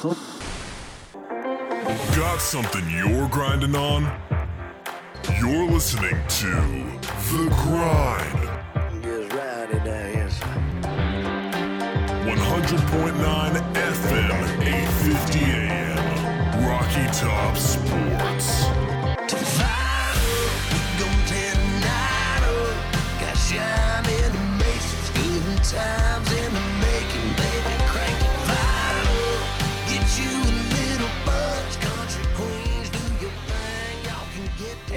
Got something you're grinding on? You're listening to The Grind. Just rowdy down here, son. 100.9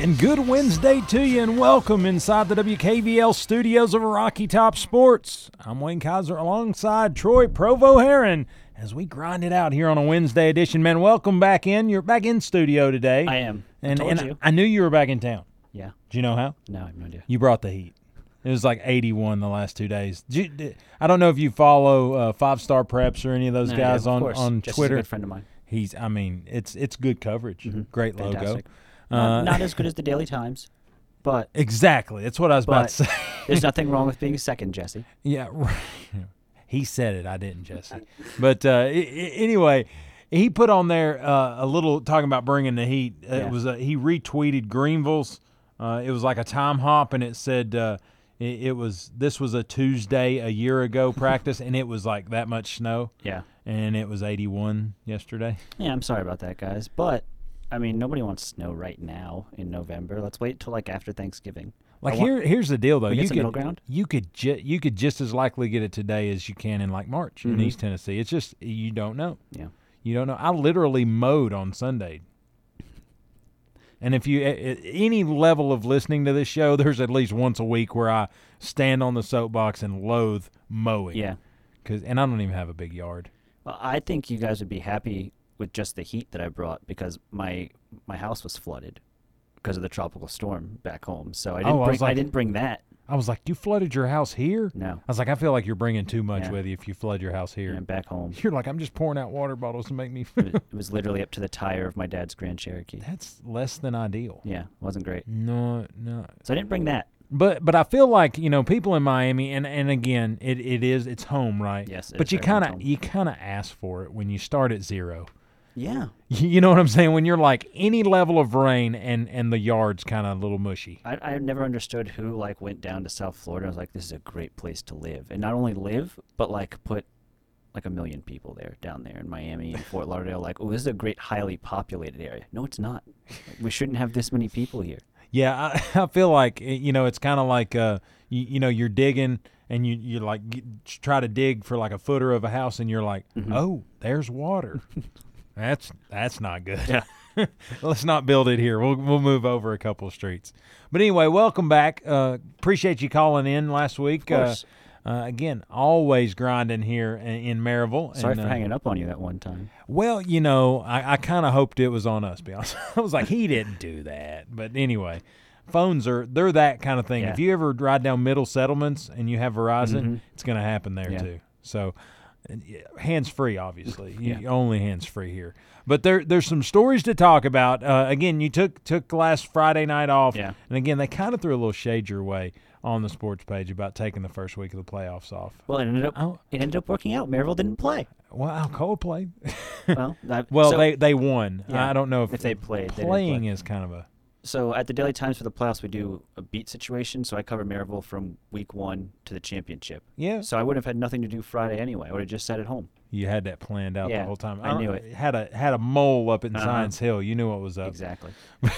And good Wednesday to you, and welcome inside the WKVL studios of Rocky Top Sports. I'm Wayne Kiser alongside Troy Provost-Heron as we grind it out here on a Wednesday edition. Man, welcome back in. You're back in studio today. I am. I And, told and you. I knew you were back in town. Yeah. Do you know how? No, I have no idea. You brought the heat. It was like 81 the last two days. You, I don't know if you follow uh, Five Star Preps or any of those No, guys yeah, on, course. on Twitter. A good friend of mine. He's, I mean, it's it's good coverage. Great logo. Fantastic. Uh, Not, not as good as the Daily Times, but Exactly. That's what I was about to say. there's nothing wrong with being second, Jesse. Yeah, right. he said it. I didn't, Jesse. But uh, I- I- anyway, he put on there uh, a little talking about bringing the heat. Uh, Yeah. It was a, he retweeted Greenville's. Uh, it was like a time hop, and it said uh, it, it was this was a Tuesday a year ago practice, and it was like that much snow, Yeah. and it was 81 yesterday. Yeah, I'm sorry about that, guys. But, I mean, nobody wants snow right now in November. Let's wait till like after Thanksgiving. Like want- here, here's the deal though. You could you could ju- you could just as likely get it today as you can in like March in Mhm. East Tennessee. It's just you don't know. Yeah. You don't know. I literally mowed on Sunday. And if you at, any level of listening to this show, there's at least once a week where I stand on the soapbox and loathe mowing. Yeah. Cause and I don't even have a big yard. Well, I think you guys would be happy with just the heat that I brought because my my house was flooded because of the tropical storm back home. So I oh, didn't Oh, I bring was like- I didn't bring that. I was like, you flooded your house here? No. I was like, I feel like you're bringing too much Yeah. with you if you flood your house here. And back home. You're like, I'm just pouring out water bottles to make me. it was- it was literally up to the tire of my dad's Grand Cherokee. That's less than ideal. Yeah, wasn't great. No, no. So I didn't bring that. But but I feel like you know people in Miami and and again it, it is it's home right. Yes, it But is you kind of you kind of ask for it when you start at zero. Yeah. You know what I'm saying? When you're like any level of rain and and the yard's kind of a little mushy. I I never understood who like went down to South Florida. I was like, this is a great place to live, and not only live, but like put like a million people there down there in Miami and Fort Lauderdale. Like, oh, this is a great, highly populated area. No, it's not. Like, we shouldn't have this many people here. Yeah, I, I feel like eh, you know it's kind of like uh you, you know you're digging and you you like get, try to dig for like a footer of a house and you're like Mm-hmm. oh there's water. that's that's not good. Yeah. Let's not build it here. We'll we'll move over a couple of streets. But anyway, welcome back. Uh, appreciate you calling in last week. course. Uh, uh, again, always grinding here in, in Maryville. Sorry and, for uh, hanging up on you that one time. Well, you know, I, I kind of hoped it was on us. Be honest, I was like, he didn't do that. But anyway, phones are they're that kind of thing. Yeah. If you ever ride down middle settlements and you have Verizon, Mhm. it's going to happen there Yeah. too. So, hands free, obviously. You, Yeah. Only hands free here. But there there's some stories to talk about. Uh, again, you took took last Friday night off, Yeah. and again they kind of threw a little shade your way on the sports page about taking the first week of the playoffs off. Well, it ended up Oh. it ended up working out. Maryville didn't play. Well, Alcoa played. Well, I, well, so, they they won. Yeah. I don't know if if they played. They playing play. is kind of a So at the Daily Times for the playoffs, we do a beat situation. So I cover Maryville from week one to the championship. yeah. So I would have had nothing to do Friday anyway. I would have just sat at home. You had that planned out the whole time. I don't- knew it. Had a had a mole up in Uh-huh. Science Hill. You knew what was up. Exactly.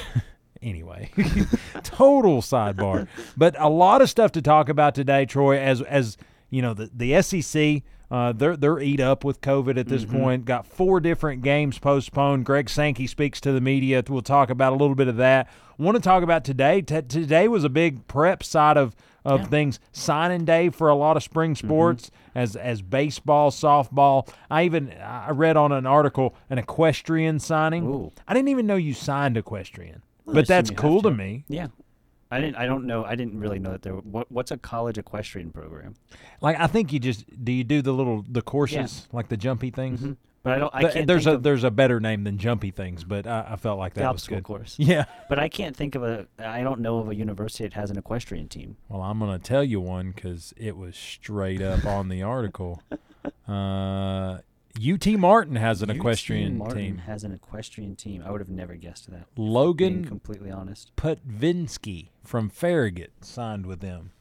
Anyway, total sidebar. But a lot of stuff to talk about today, Troy. As as you know, the the SEC. Uh, they're they're eat up with COVID at this Mm-hmm. point. Got four different games postponed. Greg Sankey speaks to the media. We'll talk about a little bit of that. Want to talk about today? T- today was a big prep side of of Yeah. things. Signing day for a lot of spring sports, as as baseball, softball. I even I read on an article an equestrian signing. Ooh. I didn't even know you signed equestrian, Well, but that's cool to to. me. Yeah. I didn't. I don't know. I didn't really know that there. What, what's a college equestrian program? Like I think you just do you do the little the courses like the jumpy things. But I don't. I Th- can't. there's a of there's a better name than jumpy things, but I, I felt like the that was good. course. Yeah. But I can't think of a. I don't know of a university that has an equestrian team. Well, I'm gonna tell you one because it was straight up on the article. Uh, UT Martin has an UT equestrian Martin team. has an equestrian team. I would have never guessed that. Being Logan completely honest. Putvinsky from Farragut signed with them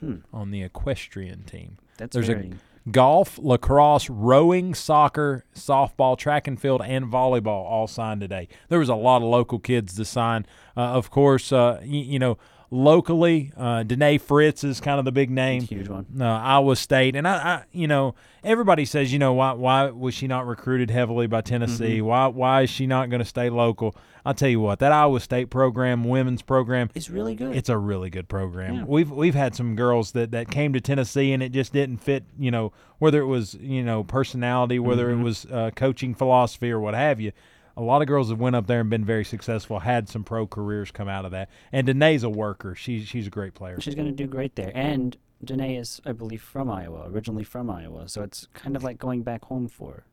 Hmm. on the equestrian team. That's There's a- very. Golf, lacrosse, rowing, soccer, softball, track and field, and volleyball all signed today. There was a lot of local kids to sign. Uh, of course, uh, y- you know, locally, uh, Danae Fritz is kind of the big name. Huge one. uh, Iowa State, and I, I, you know, everybody says, you know, why, why was she not recruited heavily by Tennessee? Why, why is she not going to stay local? I'll tell you what, that Iowa State program, women's program, is really good. it's a really good program. Yeah. We've we've had some girls that, that came to Tennessee and it just didn't fit. You know, whether it was you know personality, whether it was uh, coaching philosophy or what have you. A lot of girls have went up there and been very successful, had some pro careers come out of that. And Danae's a worker. She's she's a great player. She's going to do great there. And Danae is, I believe, from Iowa, originally from Iowa. So it's kind of like going back home for her.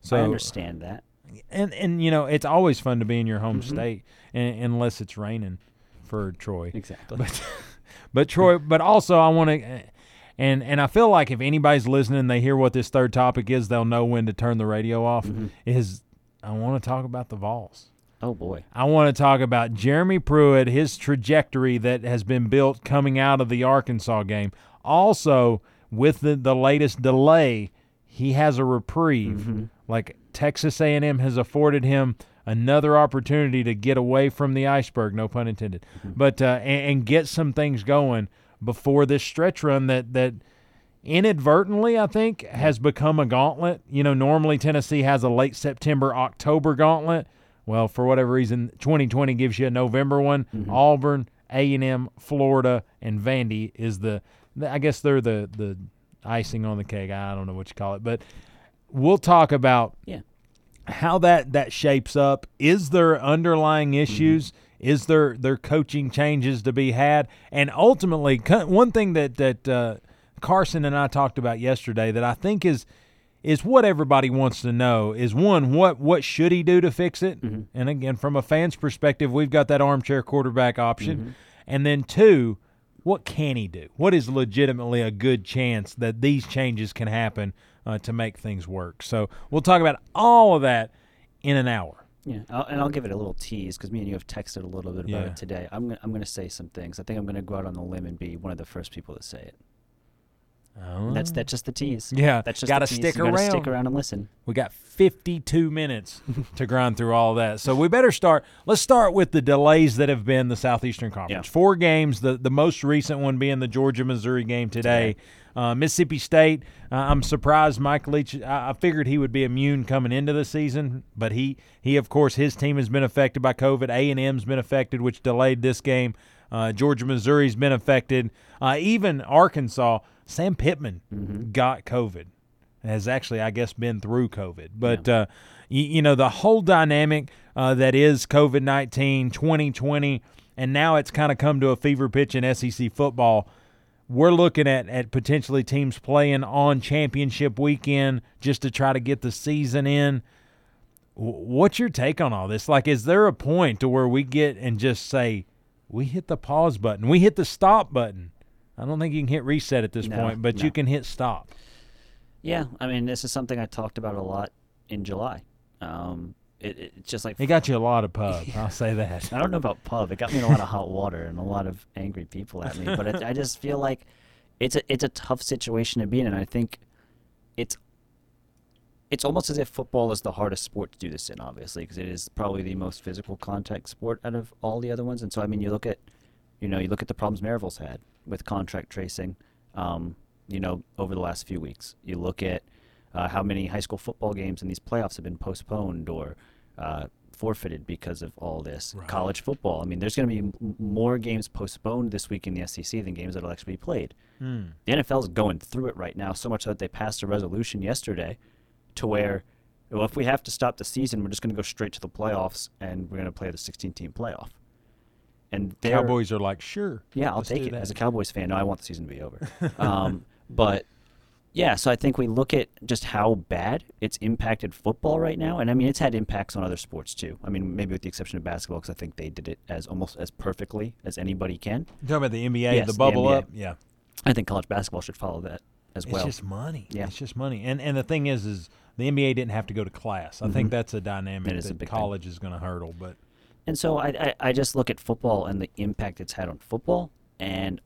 So I understand that. and and you know it's always fun to be in your home Mm-hmm. state, and, unless it's raining for Troy. Exactly. But but Troy, but also I want to, and and I feel like if anybody's listening, they hear what this third topic is, they'll know when to turn the radio off. Mm-hmm. Is I want to talk about the Vols. oh, boy. I want to talk about Jeremy Pruitt, his trajectory that has been built coming out of the Arkansas game. Also, with the, the latest delay, he has a reprieve. Like Texas A&M has afforded him another opportunity to get away from the iceberg, no pun intended, but uh, and, and get some things going before this stretch run that that inadvertently, I think, has become a gauntlet. You know, normally Tennessee has a late September, October gauntlet. Well, for whatever reason, 2020 gives you a November one. Auburn, A&M, Florida, and Vandy is the, I guess they're the the icing on the cake. I don't know what you call it, but we'll talk about Yeah. how that that shapes up. Is there underlying issues? Is there there coaching changes to be had? And ultimately, one thing that that uh, Carson and I talked about yesterday that I think is is what everybody wants to know is one what what should he do to fix it? And again, from a fan's perspective, we've got that armchair quarterback option, and then two. What can he do? What is legitimately a good chance that these changes can happen uh, to make things work? So we'll talk about all of that in an hour. Yeah, I'll, and I'll give it a little tease because me and you have texted a little bit about Yeah. it today. I'm gonna, I'm going to say some things. I think I'm going to go out on the limb and be one of the first people to say it. That's that's just the tease. Yeah, that's just gotta the tease. stick you gotta around. Stick around and listen. We got 52 minutes to grind through all that. So we better start. Let's start with the delays that have been the Southeastern Conference. Yeah. Four games, the, the most recent one being the Georgia Missouri game today. Uh, Mississippi State, uh, I'm surprised Mike Leach, I, I figured he would be immune coming into the season, but he, he of course, his team has been affected by COVID. A&M's been affected, which delayed this game. Uh, Georgia Missouri's been affected. Uh, even Arkansas, Sam Pittman got COVID has actually, I guess, been through COVID. But, uh, you, you know, the whole dynamic uh, that is COVID 19, 2020, and now it's kind of come to a fever pitch in SEC football. We're looking at, at potentially teams playing on championship weekend just to try to get the season in. What's your take on all this? Like, is there a point to where we get and just say, we hit the pause button, we hit the stop button? I don't think you can hit reset at this No, point, but no. you can hit stop. Yeah, I mean, this is something I talked about a lot in July. Um, it, it- it's just like It got you a lot of pub. I'll say that. I don't know about pub. It got me in a lot of hot water and a lot of angry people at me. But it, I just feel like it's a it's a tough situation to be in, and I think it's it's almost as if football is the hardest sport to do this in, obviously, because it is probably the most physical contact sport out of all the other ones. And so, I mean, you look at you know you look at the problems Maryville's had with contact tracing. Um, you know, over the last few weeks, you look at uh, how many high school football games in these playoffs have been postponed or uh, forfeited because of all this. College football. I mean, there's going to be m- more games postponed this week in the SEC than games that will actually be played. The NFL is going through it right now, so much so that they passed a resolution yesterday to where, well, if we have to stop the season, we're just going to go straight to the playoffs and we're going to play the 16-team playoff. And Cowboys are like, sure. yeah, I'll take it. that. As a Cowboys fan, no, I want the season to be over. um, but yeah, so I think we look at just how bad it's impacted football right now, and I mean it's had impacts on other sports too. I mean maybe with the exception of basketball, because I think they did it as almost as perfectly as anybody can. You talking about the NBA, Yes, the the bubble NBA. up? Yeah. I think college basketball should follow that as well. It's just money. Yeah. It's just money. And and the thing is is the NBA didn't have to go to class. I think mm-hmm. that's a dynamic That is that big thing. college is going to hurdle. But And so I, I, I just look at football and the impact it's had on football, and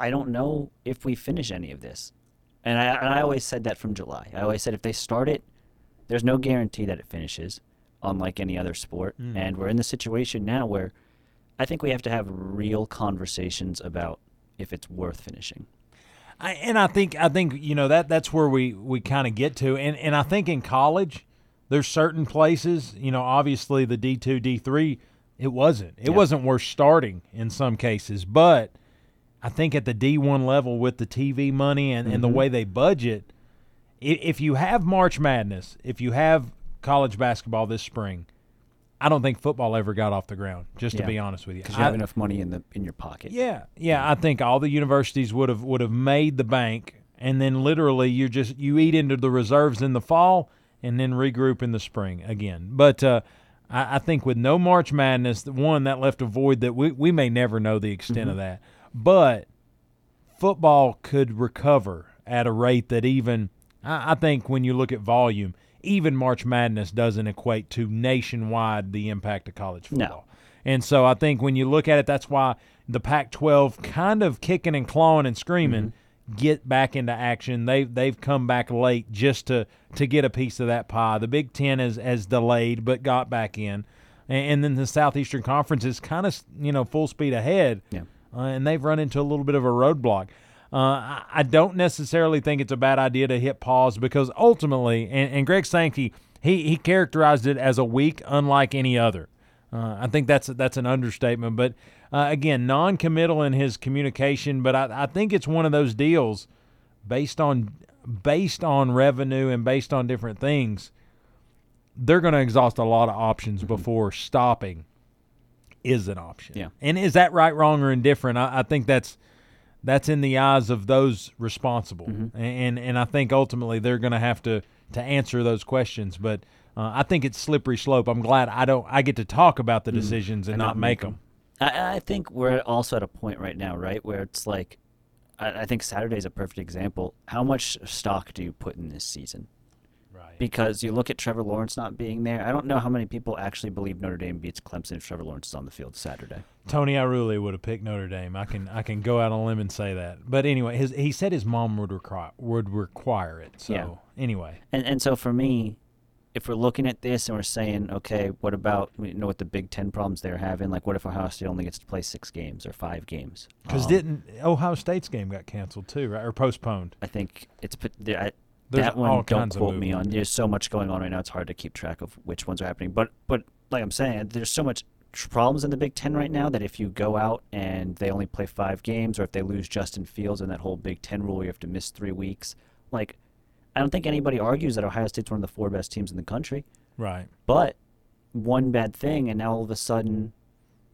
I don't know if we finish any of this. And I, and I always said that from July. I always said if they start it, there's no guarantee that it finishes, unlike any other sport. Mm. And we're in the situation now where I think we have to have real conversations about if it's worth finishing. I, and I think I think you know that that's where we we kind of get to, and and I think in college, there's certain places, you know, obviously the D two D three, it wasn't. It Yeah. wasn't worth starting in some cases, but I think at the D one level with the TV money and, and the mm-hmm. way they budget, if you have March Madness, if you have college basketball this spring, I don't think football ever got off the ground. Just to be honest with you, Because you have I- enough money in the in your pocket. yeah, yeah. I think all the universities would have would have made the bank, and then literally you just you eat into the reserves in the fall, and then regroup in the spring again. But uh, I, I think with no March Madness, the one that left a void that we we may never know the extent of that. But football could recover at a rate that even I, I think when you look at volume, even March Madness doesn't equate to nationwide the impact of college football. No. And so I think when you look at it, that's why the Pac-12 kind of kicking and clawing and screaming get back into action. They've they've come back late just to to get a piece of that pie. The Big Ten has has delayed but got back in, and, and then the Southeastern Conference is kind of you know full speed ahead. Yeah. Uh, and they've run into a little bit of a roadblock. Uh, I, don't necessarily think it's a bad idea to hit pause because ultimately, and, and Greg Sankey, he, he characterized it as a week unlike any other. Uh, I think that's that's an understatement, but uh, again, non-committal in his communication. But I, I think it's one of those deals based on based on revenue and based on different things. They're going to exhaust a lot of options before stopping is an option. Yeah. And is that right, wrong, or indifferent? I, I think that's that's in the eyes of those responsible, and and I think ultimately they're going to have to to answer those questions. But uh, I think it's slippery slope. I'm glad I don't I get to talk about the decisions and, And not make make them. I, I think we're also at a point right now, right, where it's like, I, I think Saturday's a perfect example. How much stock do you put in this season? Because you look at Trevor Lawrence not being there. I don't know how many people actually believe Notre Dame beats Clemson if Trevor Lawrence is on the field Saturday. Tony Iruli would have picked Notre Dame. I can I can go out on a limb and say that. But anyway, his he said his mom would require would require it. So Yeah. anyway, And and so for me, if we're looking at this and we're saying, okay, what about you know what the Big Ten problems they're having? Like, what if Ohio State only gets to play six games or five games? because Um, didn't Ohio State's game got canceled too, right, or postponed? I think it's put. I, There's that one, don't quote me on. There's so much going on right now. It's hard to keep track of which ones are happening. But but like I'm saying, there's so much problems in the Big Ten right now that if you go out and they only play five games, or if they lose Justin Fields and that whole Big Ten rule, you have to miss three weeks. Like, I don't think anybody argues that Ohio State's one of the four best teams in the country. Right. But one bad thing, and now all of a sudden,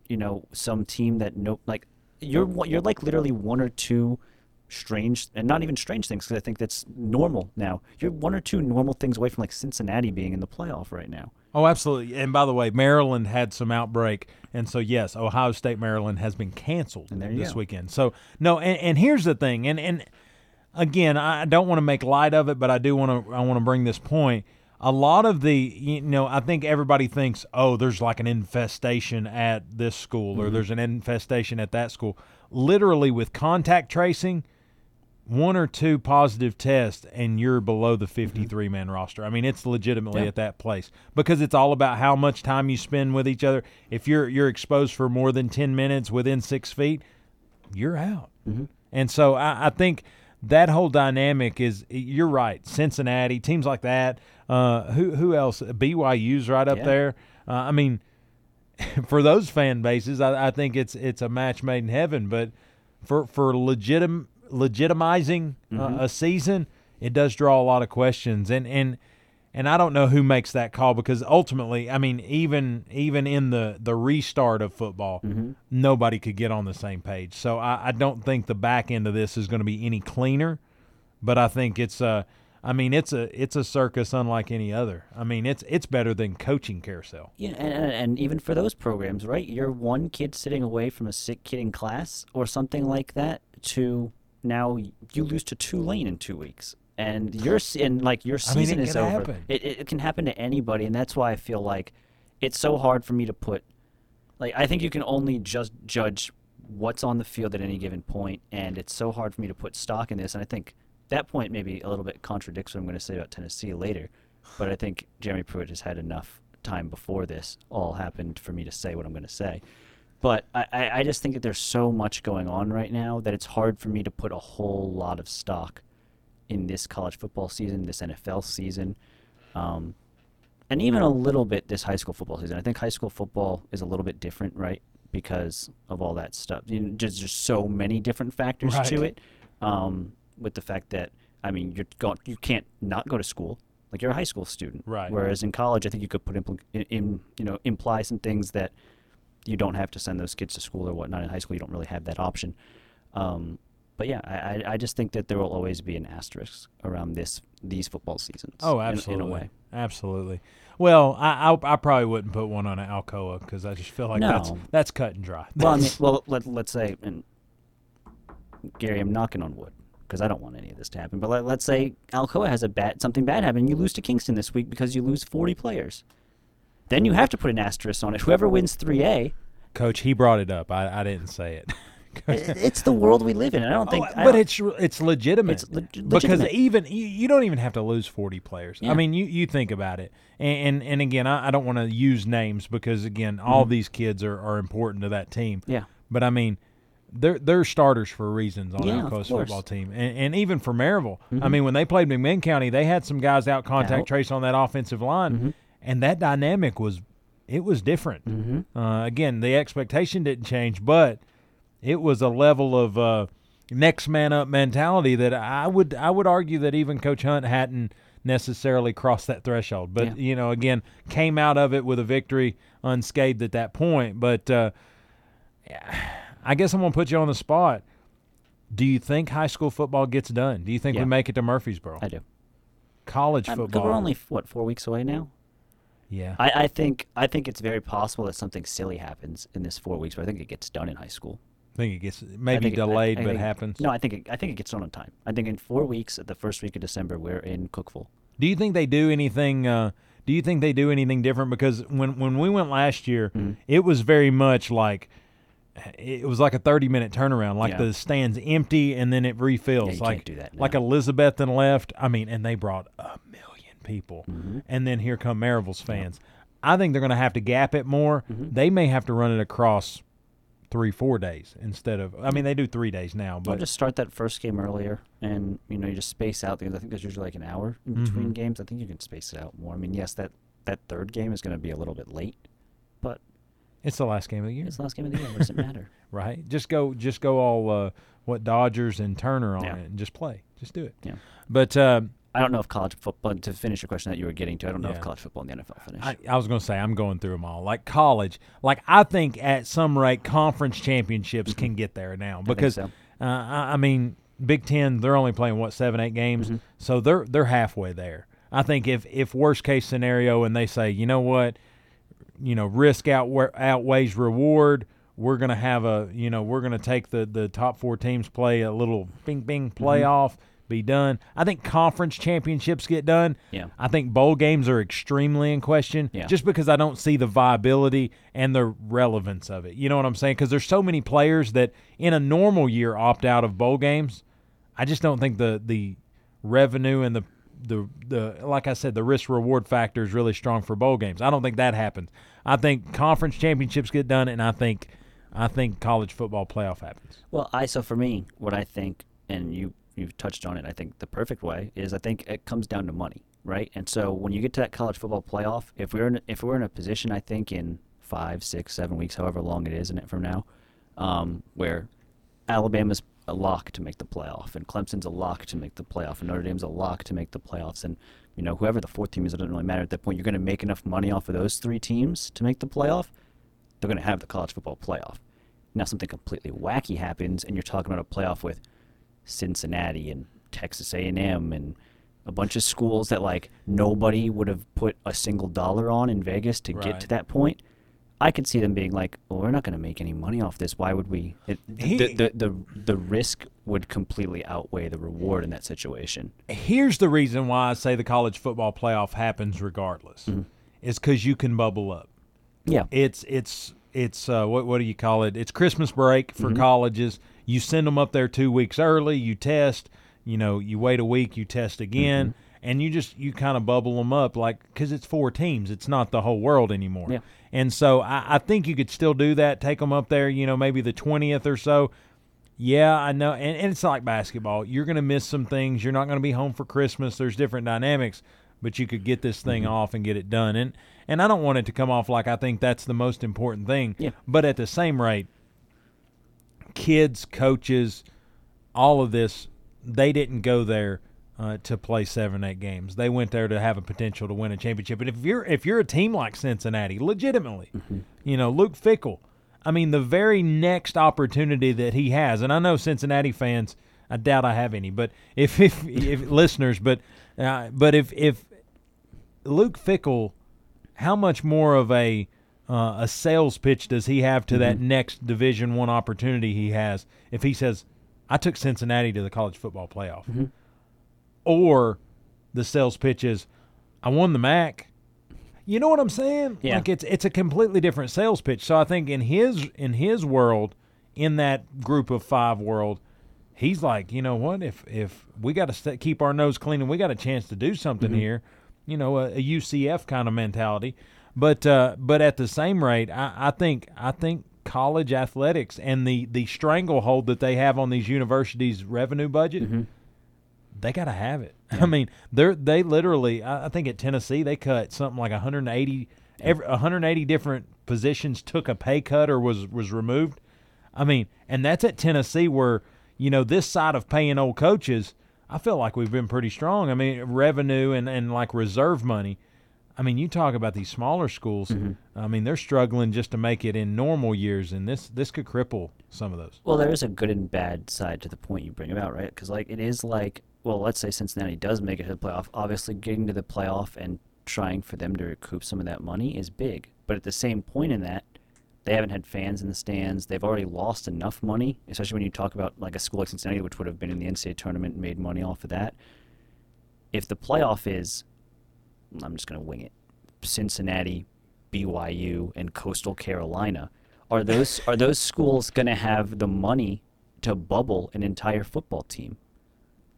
you know, some team that no like you're you're like literally one or two strange and not even strange things because I think that's normal now. You're one or two normal things away from like Cincinnati being in the playoff right now. Oh, absolutely. And by the way, Maryland had some outbreak, and so yes, Ohio State Maryland has been canceled And there you this go. weekend. So no, and, and here's the thing, and and again, I don't want to make light of it, but I do want to I want to bring this point. A lot of the you know, I think everybody thinks, oh, there's like an infestation at this school, or mm-hmm. there's an infestation at that school. Literally, with contact tracing, one or two positive tests and you're below the 53 man roster. I mean, it's legitimately Yeah. at that place because it's all about how much time you spend with each other. If you're you're exposed for more than 10 minutes within six feet, you're out. And so I, I think that whole dynamic is you're right. Cincinnati teams like that. Uh, who who else? BYU's right up Yeah. there. Uh, I mean, for those fan bases, I, I think it's it's a match made in heaven. But for for legitim legitimizing uh, a season, it does draw a lot of questions. And and and I don't know who makes that call because ultimately, I mean, even even in the the restart of football, nobody could get on the same page. So I, I don't think the back end of this is going to be any cleaner. But I think it's a. I mean, it's a it's a circus unlike any other. I mean, it's it's better than coaching carousel. Yeah, and, and even for those programs, right? You're one kid sitting away from a sick kid in class or something like that to now you mm-hmm. lose to Tulane in two weeks. and your and like your I mean, season is over. happen. It it can happen to anybody, and that's why I feel like it's so hard for me to put. Like I think you can only just judge what's on the field at any given point, and it's so hard for me to put stock in this. And I think that point maybe a little bit contradicts what I'm going to say about Tennessee later, but I think Jeremy Pruitt has had enough time before this all happened for me to say what I'm going to say. But I, I, just think that there's so much going on right now that it's hard for me to put a whole lot of stock in this college football season, this NFL season, um, and even a little bit this high school football season. I think high school football is a little bit different, right? Because of all that stuff. You know, just just so many different factors to it. Um, with the fact that I mean, you're going, you can't not go to school. Like you're a high school student, Right. Whereas in college, I think you could put in, in you know imply some things that you don't have to send those kids to school or whatnot. In high school, you don't really have that option. Um, but yeah, I, I- just think that there will always be an asterisk around this these football seasons. Oh, in- absolutely, In, a way. absolutely. Well, I, I I probably wouldn't put one on an Alcoa because I just feel like that's No. that's cut and dry. Well, I mean, well, let, let's say, and Gary, I'm knocking on wood because I don't want any of this to happen. But let, let's say Alcoa has a bad something bad happen. You lose to Kingston this week because you lose 40 players. Then you have to put an asterisk on it. Whoever wins 3A, Coach, he brought it up. I, I didn't say it. it's the world we live in. I don't think. Oh, I but don't- it's it's legitimate It's leg- because even you, you don't even have to lose forty players. I mean, you, you think about it, and and, and again, I, I don't want to use names because again, all these kids are, are important to that team. Mm-hmm. Yeah. But I mean, they're they're starters for reasons on Yeah, of course. football team, and, and even for Maryville. I mean, when they played McMinn County, they had some guys out contact Out. trace on that offensive line, and that dynamic was it was different. Mm-hmm. Uh, again, the expectation didn't change, but it was a level of uh, next man up mentality that I would I would argue that even Coach Hunt hadn't necessarily crossed that threshold. But Yeah. you know, again, came out of it with a victory unscathed at that point. But uh, I guess I'm gonna put you on the spot. Do you think high school football gets done? Do you think Yeah. we make it to Murfreesboro? I do. College Um, football. We're only what four weeks away now. Yeah. I, I think I think it's very possible that something silly happens in this four weeks, but I think it gets done in high school. I think it gets maybe think it- I- delayed, I but think- happens. No, I think it, I think it gets done on time. I think in four weeks, at the first week of December, we're in Cookeville. Do you think they do anything? Uh, do you think they do anything different? Because when when we went last year, Mm-hmm. it was very much like it was like a thirty minute turnaround. Like Yeah. the stands empty and then it refills. Yeah, you like can't do that like. Elizabethton left. I mean, and they brought a million people, Mm-hmm. and then here come Maryville's fans. I think they're going to have to gap it more. Mm-hmm. They may have to run it across three four days instead of. I mean, they do three days now, I'll but just start that first game earlier, and you know you just space out because I think there's usually like an hour in Mm-hmm. between games. I think you can space it out more. I mean, yes, that that third game is going to be a little bit late, but it's the last game of the year. it's the last game of the year. What does it matter? right? Just go, just go all uh, what Dodgers and Turner on Yeah. it, and just play, just do it. Yeah. But uh, I don't know if college football. To finish your question that you were getting to, I don't know Yeah. if college football and the NFL finish. I, I was going to say I'm going through them all. Like college, like I think at some rate conference championships can get there now because so. uh, I, I mean Big Ten they're only playing what seven eight games, Mm-hmm. so they're they're halfway there. I think if if worst case scenario and they say you know what, you know risk outwe- outweighs reward. We're gonna have a, you know, we're gonna take the the top four teams play a little bing bing Mm-hmm. Be done. I think conference championships get done. Yeah. I think bowl games are extremely in question Yeah. just because I don't see the viability and the relevance of it. You know what I'm saying? Because there's so many players that in a normal year opt out of bowl games. I just don't think the the revenue and the the the like I said the risk reward factor is really strong for bowl games. I don't think that happens. I think conference championships get done, and I think I think college football playoff happens. Well, I so for me, what I think, and you you've touched on it. I think the perfect way is I think it comes down to money, right? And so when you get to that college football playoff, if we're in if we're in a position, I think in five, six, seven weeks, however long it is in it from now, um, where Alabama's a lock to make the playoff, and Clemson's a lock to make the playoff, and Notre Dame's a lock to make the playoffs, and you know whoever the fourth team is, it doesn't really matter at that point. You're going to make enough money off of those three teams to make the playoff. They're going to have the college football playoff. Now something completely wacky happens, and you're talking about a playoff with Cincinnati and Texas A&M and a bunch of schools that like nobody would have put a single dollar on in Vegas to Right. get to that point. I could see them being like, "Well, we're not going to make any money off this. Why would we?" It, He- the, the the the risk would completely outweigh the reward in that situation. Here's the reason why I say the college football playoff happens regardless, Mm-hmm. is because you can bubble up. Yeah, It's it's it's uh, what what do you call it? It's Christmas break for Mm-hmm. colleges. You send them up there two weeks early. You test. You know, you wait a week. You test again, Mm-hmm. and you just you kind of bubble them up like because it's four teams. It's not the whole world anymore. Yeah. And so I, I think you could still do that. Take them up there. You know, maybe the twentieth or so. Yeah, I know, and, and it's like basketball. You're going to miss some things. You're not going to be home for Christmas. There's different dynamics, but you could get this thing off and get it done. And and I don't want it to come off like I think that's the most important thing. Yeah. But at the same rate, kids, coaches, all of this, they didn't go there uh, to play seven, eight games. They went there to have a potential to win a championship. And if you're if you're a team like Cincinnati, legitimately, you know Luke Fickell. I mean, the very next opportunity that he has, and I know Cincinnati fans. I doubt I have any, but if if, if listeners, but uh, but if if Luke Fickell, how much more of a uh, a sales pitch does he have to that mm-hmm. next Division One opportunity he has if he says, "I took Cincinnati to the college football playoff," mm-hmm. or the sales pitch is, "I won the MAC." You know what I'm saying? Yeah. Like it's it's a completely different sales pitch. So I think in his in his world, in that group of five world, he's like, you know what? If if we got to st- keep our nose clean and we got a chance to do something mm-hmm. here, you know, a, a UCF kind of mentality. But uh, but at the same rate, I, I think I think college athletics and the the stranglehold that they have on these universities' revenue budget, they got to have it. I mean, they're they literally. I, I think at Tennessee they cut something like 180 every 180 different positions took a pay cut or was was removed. I mean, and that's at Tennessee where you know this side of paying old coaches. I feel like we've been pretty strong. I mean, revenue and and like reserve money. I mean, you talk about these smaller schools. Mm-hmm. I mean, they're struggling just to make it in normal years, and this this could cripple some of those. Well, there is a good and bad side to the point you bring about, right? Because like it is like, well, let's say Cincinnati does make it to the playoff. Obviously, getting to the playoff and trying for them to recoup some of that money is big. But at the same point in that, they haven't had fans in the stands. They've already lost enough money, especially when you talk about like a school like Cincinnati, which would have been in the NCAA tournament and made money off of that. If the playoff is, I'm just going to wing it, Cincinnati, BYU, and Coastal Carolina, are those are those schools going to have the money to bubble an entire football team?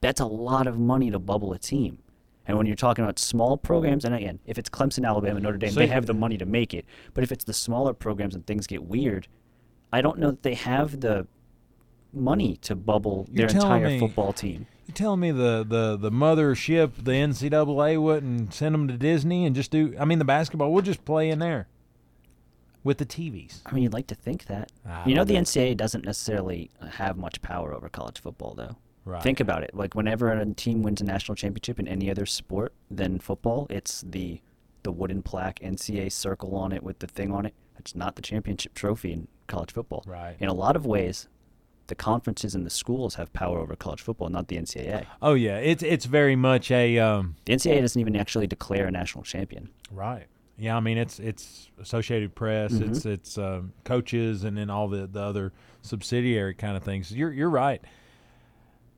That's a lot of money to bubble a team. And when you're talking about small programs, and again, if it's Clemson, Alabama, Notre Dame, So they have the money to make it. But if it's the smaller programs and things get weird, I don't know that they have the money to bubble their entire me- football team. You telling me the, the, the mothership, the NCAA wouldn't send them to Disney and just do? I mean, the basketball we'll just play in there with the TVs. I mean, you'd like to think that. I you know, the. NCAA doesn't necessarily have much power over college football, though. Right. Think about it. Like whenever a team wins a national championship in any other sport than football, it's the the wooden plaque NCAA circle on it with the thing on it. It's not the championship trophy in college football. Right. In a lot of ways, the conferences and the schools have power over college football, not the NCAA. Oh yeah, it's it's very much a um, The NCAA doesn't even actually declare a national champion. right. Yeah, I mean it's it's Associated Press, it's it's um, coaches, and then all the the other subsidiary kind of things. You're you're right.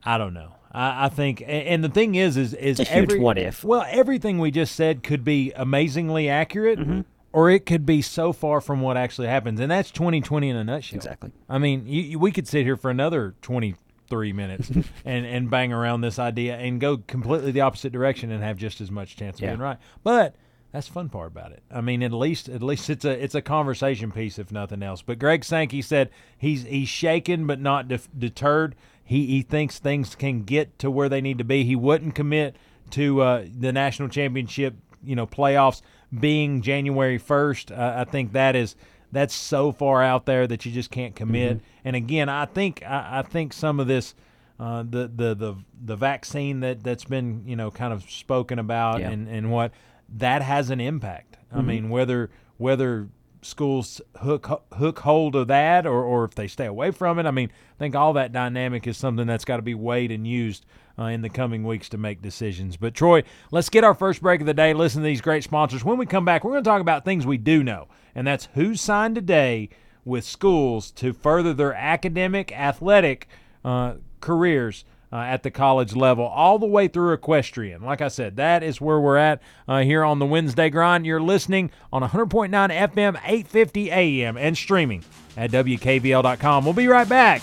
I don't know. I, I think, and the thing is, is is It's a huge every, what if. Well, everything we just said could be amazingly accurate, Mm-hmm. Or it could be so far from what actually happens, and that's 2020 in a nutshell. Exactly. I mean, you, you- we could sit here for another 23 minutes and, and bang around this idea and go completely the opposite direction and have just as much chance of Yeah. being right. But that's the fun part about it. I mean, at least at least it's a it's a conversation piece if nothing else. But Greg Sankey said he's he's shaken but not def- deterred. He he thinks things can get to where they need to be. He wouldn't commit to uh, the national championship, you know, playoffs being January first. Uh, I think that is that's so far out there that you just can't commit. And again, I think I, I think some of this. Uh, the, the the the vaccine that that's been you know kind of spoken about Yeah. and and what that has an impact. I mean whether whether schools hook hook hold of that, or or if they stay away from it. I mean, I think all that dynamic is something that's got to be weighed and used uh, in the coming weeks to make decisions. But Troy, let's get our first break of the day. Listen to these great sponsors. When we come back, we're going to talk about things we do know, and that's who signed today with schools to further their academic, athletic uh, careers. Uh, at the college level, all the way through equestrian. Like I said, that is where we're at uh, here on the Wednesday grind. You're listening on 100.9 FM, 850 AM, and streaming at WKVL.com. We'll be right back.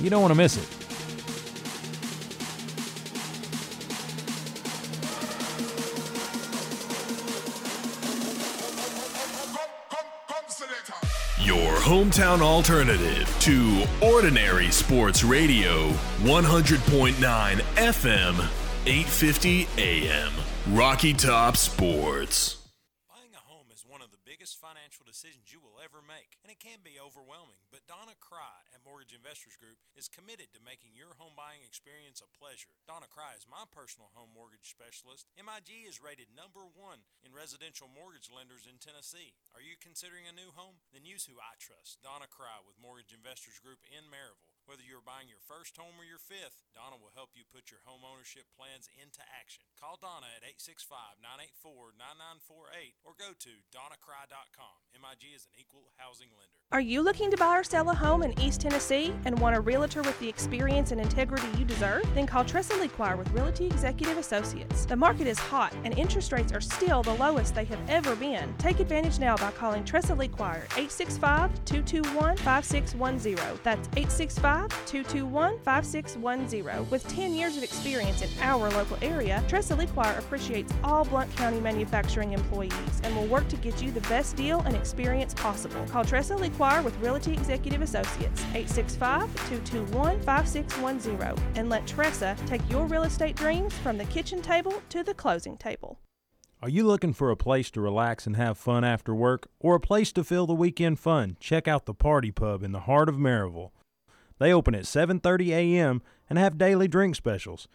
You don't want to miss it. Your hometown alternative to Ordinary Sports Radio, 100.9 FM, 850 AM. Rocky Top Sports. Buying a home is one of the biggest financial decisions you will ever make, and it can be overwhelming. But Donna Cry at Mortgage Investors Group is committed to making your home buying experience a pleasure. Donna Cry is my personal specialist. MIG is rated number one in residential mortgage lenders in Tennessee. Are you considering a new home? Then use who I trust, Donna Cry with Mortgage Investors Group in Maryville. Whether you're buying your first home or your fifth, Donna will help you put your home ownership plans into action. Call Donna at 865 984 9948 or go to donnacry.com. MIG is an equal housing lender. Are you looking to buy or sell a home in East Tennessee and want a realtor with the experience and integrity you deserve? Then call Tressa Lequire with Realty Executive Associates. The market is hot and interest rates are still the lowest they have ever been. Take advantage now by calling Tressa Lequire 865 221 5610. That's 865 221 5610. With 10 years of experience in our local area, Tressa Lequire appreciates all Blount County manufacturing employees and will work to get you the best deal and experience possible. Call Tressa With Realty Executive Associates 865-221-5610 and let Tressa take your real estate dreams from the kitchen table to the closing table. Are you looking for a place to relax and have fun after work or a place to fill the weekend fun? Check out the Party Pub in the heart of Maryville. They open at 7:30 a.m. and have daily drink specials.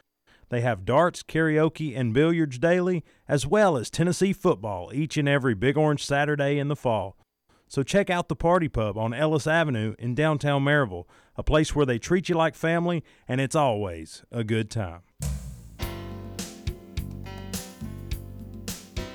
They have darts, karaoke, and billiards daily, as well as Tennessee football each and every Big Orange Saturday in the fall. So check out the Party Pub on Ellis Avenue in downtown Maryville, a place where they treat you like family and it's always a good time.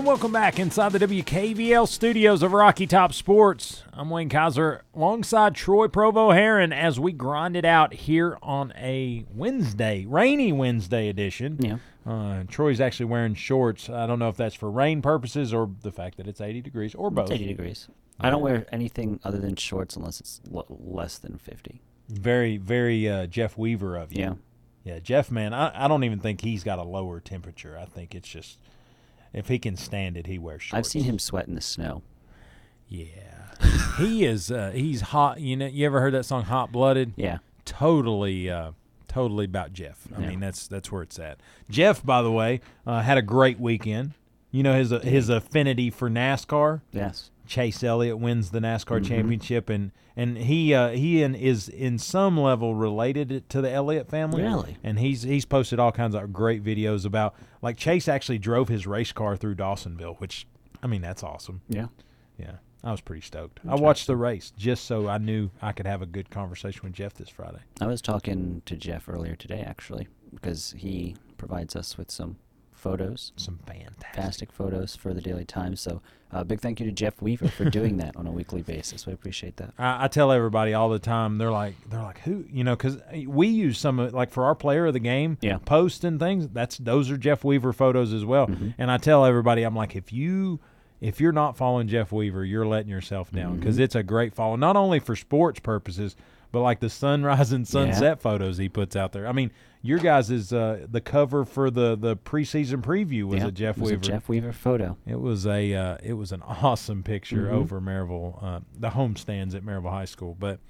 And welcome back inside the WKVL studios of Rocky Top Sports. I'm Wayne Kiser alongside Troy Provost-Heron as we grind it out here on a Wednesday, rainy Wednesday edition. Yeah. Uh, Troy's actually wearing shorts. I don't know if that's for rain purposes or the fact that it's 80 degrees or both. It's 80 degrees. I don't wear anything other than shorts unless it's l- less than 50. Very, very uh, Jeff Weaver of you. Yeah. Yeah, Jeff, man, I, I don't even think he's got a lower temperature. I think it's just if he can stand it, he wears shorts. I've seen him sweat in the snow. Yeah, he is. Uh, he's hot. You know, you ever heard that song "Hot Blooded"? Yeah. Totally, uh, totally about Jeff. I Yeah. mean, that's that's where it's at. Jeff, by the way, uh, had a great weekend. You know his his affinity for NASCAR. Yes. Chase Elliott wins the NASCAR Mm-hmm. championship, and and he uh, he in, is in some level related to the Elliott family. Really? and he's he's posted all kinds of great videos about like Chase actually drove his race car through Dawsonville, which I mean that's awesome. Yeah. Yeah, I was pretty stoked. I watched the race just so I knew I could have a good conversation with Jeff this Friday. I was talking to Jeff earlier today, actually, because he provides us with some photos, Some fantastic. fantastic photos for the Daily Times. So, uh, big thank you to Jeff Weaver for doing that on a weekly basis. We appreciate that. I, I tell everybody all the time. They're like, they're like, who? You know, because we use some of like for our player of the game Yeah. post and things. That's those are Jeff Weaver photos as well. Mm-hmm. And I tell everybody, I'm like, if you if you're not following Jeff Weaver, you're letting yourself down because Mm-hmm. it's a great follow, not only for sports purposes, but like the sunrise and sunset photos he puts out there. I mean, your guys is uh, the cover for the the preseason preview was Yeah, a Jeff was Weaver. A Jeff Weaver photo. It was a uh, it was an awesome picture Mm-hmm. over Maryville, uh, the home stands at Maryville High School. But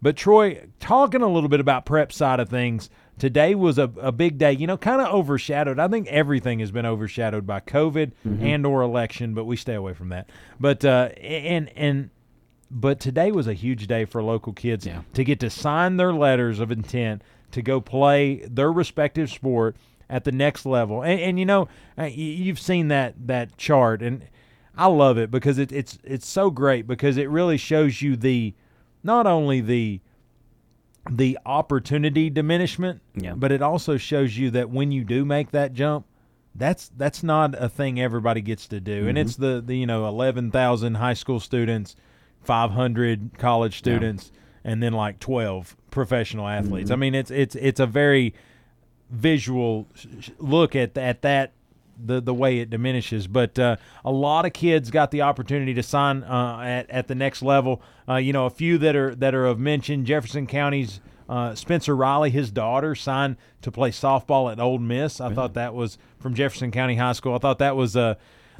but Troy, talking a little bit about prep side of things, today was a, a big day. You know, kind of overshadowed. I think everything has been overshadowed by COVID Mm-hmm. and or election, but we stay away from that. But uh, and and but today was a huge day for local kids Yeah. to get to sign their letters of intent to go play their respective sport at the next level. And, and you know, uh, you've seen that that chart, and I love it because it, it's it's so great because it really shows you the not only the the opportunity diminishment, Yeah. but it also shows you that when you do make that jump, that's that's not a thing everybody gets to do, and it's the, the you know eleven thousand high school students, five hundred college students, and then like twelve professional athletes. I mean, it's it's it's a very visual look at at that the the way it diminishes. But uh, a lot of kids got the opportunity to sign uh, at at the next level. Uh, you know, a few that are that are of mention. Jefferson County's uh, Spencer Riley, his daughter, signed to play softball at Ole Miss. I thought that was from Jefferson County High School. I thought that was uh,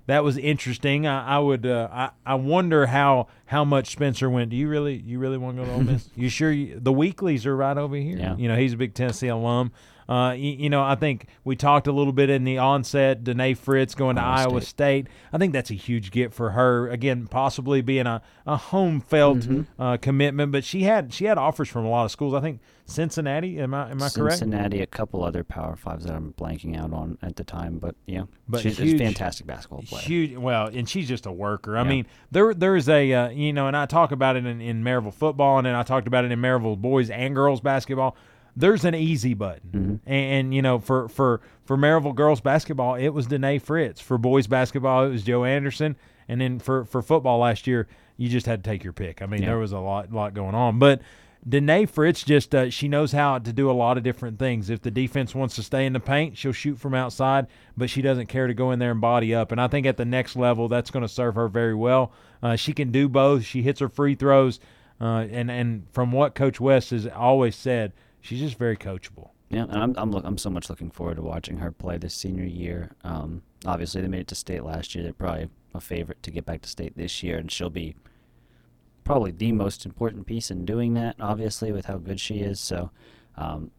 that was interesting. I, I would uh, I, I wonder how how much Spencer went. Do you really you really want to go to Ole Miss? you sure you, the weeklies are right over here? Yeah. You know, he's a big Tennessee alum. Uh, you, you know, I think we talked a little bit in the onset. Danae Fritz going to Iowa Iowa State. I think that's a huge get for her. Again, possibly being a, a home felt Mm-hmm. uh, commitment, but she had she had offers from a lot of schools. I think Cincinnati. Am I am I correct? Cincinnati, a couple other Power Fives that I'm blanking out on at the time, but yeah, But she's huge- a fantastic basketball player. Huge. Well, and she's just a worker. I Yeah. mean, there there's a uh, you know, and I talk about it in, in Maryville football, and then I talked about it in Maryville boys and girls basketball. There's an easy button, Mm-hmm. and, and, you know, for for for Maryville girls basketball, it was Danae Fritz. For boys basketball, it was Joe Anderson, and then for for football last year, you just had to take your pick. I mean, Yeah. there was a lot lot going on, but. Danae Fritz just uh, she knows how to do a lot of different things. If the defense wants to stay in the paint, she'll shoot from outside, but she doesn't care to go in there and body up. And I think at the next level, that's going to serve her very well. Uh, she can do both. She hits her free throws, uh, and and from what Coach West has always said, she's just very coachable. Yeah, and I'm I'm, look, I'm so much looking forward to watching her play this senior year. Um, obviously they made it to state last year. They're probably a favorite to get back to state this year, and she'll be probably the most important piece in doing that. Obviously, with how good she is. So, um,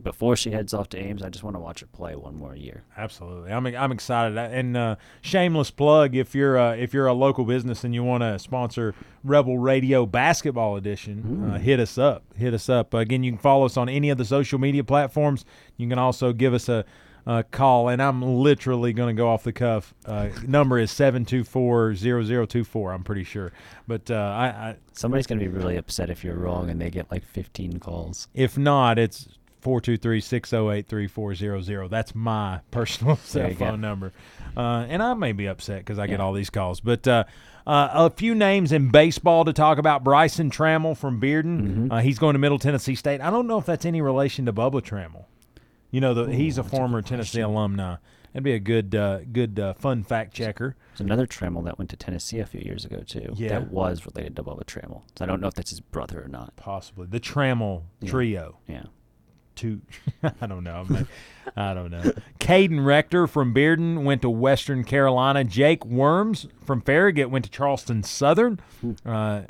before she heads off to Ames, I just want to watch her play one more year. Absolutely, I'm I'm excited. And uh, shameless plug: if you're uh, if you're a local business and you want to sponsor Rebel Radio Basketball Edition, uh, hit us up. Hit us up. Again, you can follow us on any of the social media platforms. You can also give us a. Uh, call and I'm literally going to go off the cuff. Uh, number is seven two four zero zero two four. I'm pretty sure, but uh, I, I Somebody's gonna be really upset if you're wrong and they get like 15 calls. if not, it's 423-608-3400. That's my personal cell phone number. Uh, and I may be upset because I get all these calls. But uh, uh, a few names in baseball to talk about. Bryson Trammell from Bearden. Mm-hmm. Uh, he's going to Middle Tennessee State. I don't know if that's any relation to Bubba Trammell. You know, the, he's a former Tennessee alumni. That'd be a good, uh, good uh, fun fact checker. There's another Trammell that went to Tennessee a few years ago too. Yeah. That was related to Bubba Trammell. So I don't know if that's his brother or not. Possibly the Trammell trio. Yeah. I don't know. Not- I don't know. Caden Rector from Bearden went to Western Carolina. Jake Worms from Farragut went to Charleston Southern. Uh,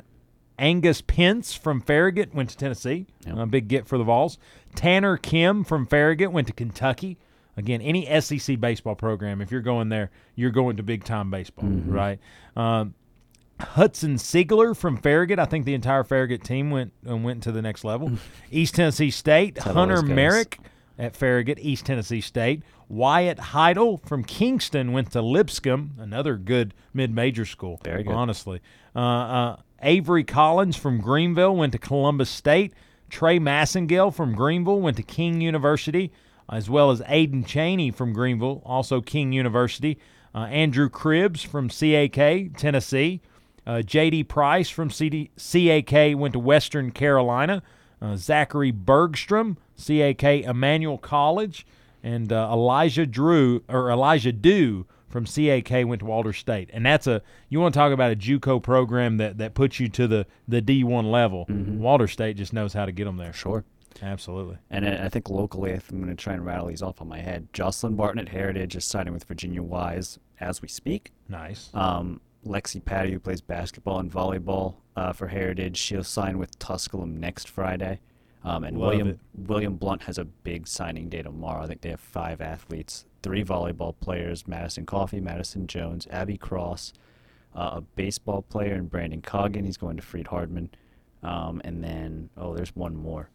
Angus Pence from Farragut went to Tennessee. Yep. A big get for the Vols. Tanner Kim from Farragut went to Kentucky. Again, any SEC baseball program, if you're going there, you're going to big time baseball, right? Um, Hudson Siegler from Farragut. I think the entire Farragut team went and went to the next level. East Tennessee State. Hunter. Merrick at Farragut, East Tennessee State. Wyatt Heidel from Kingston went to Lipscomb, another good mid-major school. Very good. honestly. Uh, uh, Avery Collins from Greeneville went to Columbus State. Trey Massengale from Greeneville went to King University, as well as Aiden Cheney from Greeneville, also King University. Uh, Andrew Cribbs from CAK, Tennessee. Uh, J.D. Price from CD, CAK went to Western Carolina. Uh, Zachary Bergstrom, CAK Emmanuel College, and uh, Elijah Drew or Elijah Dew from CAK went to Walters State. And that's a you want to talk about a JUCO program that that puts you to the the D1 level. Walters State just knows how to get them there. Sure. Absolutely. And I think locally, I'm going to try and rattle these off on my head, Jocelyn Barton at Heritage is signing with Virginia Wise as we speak. Nice. Um, Lexi Patty, who plays basketball and volleyball uh, for Heritage, she'll sign with Tusculum next Friday. Um, and Love William it. William Blount has a big signing day tomorrow. I think they have five athletes, three volleyball players: Madison Coffee, Madison Jones, Abby Cross, uh, a baseball player, and Brandon Coggin. He's going to Freed-Hardeman, um, and then oh, there's one more,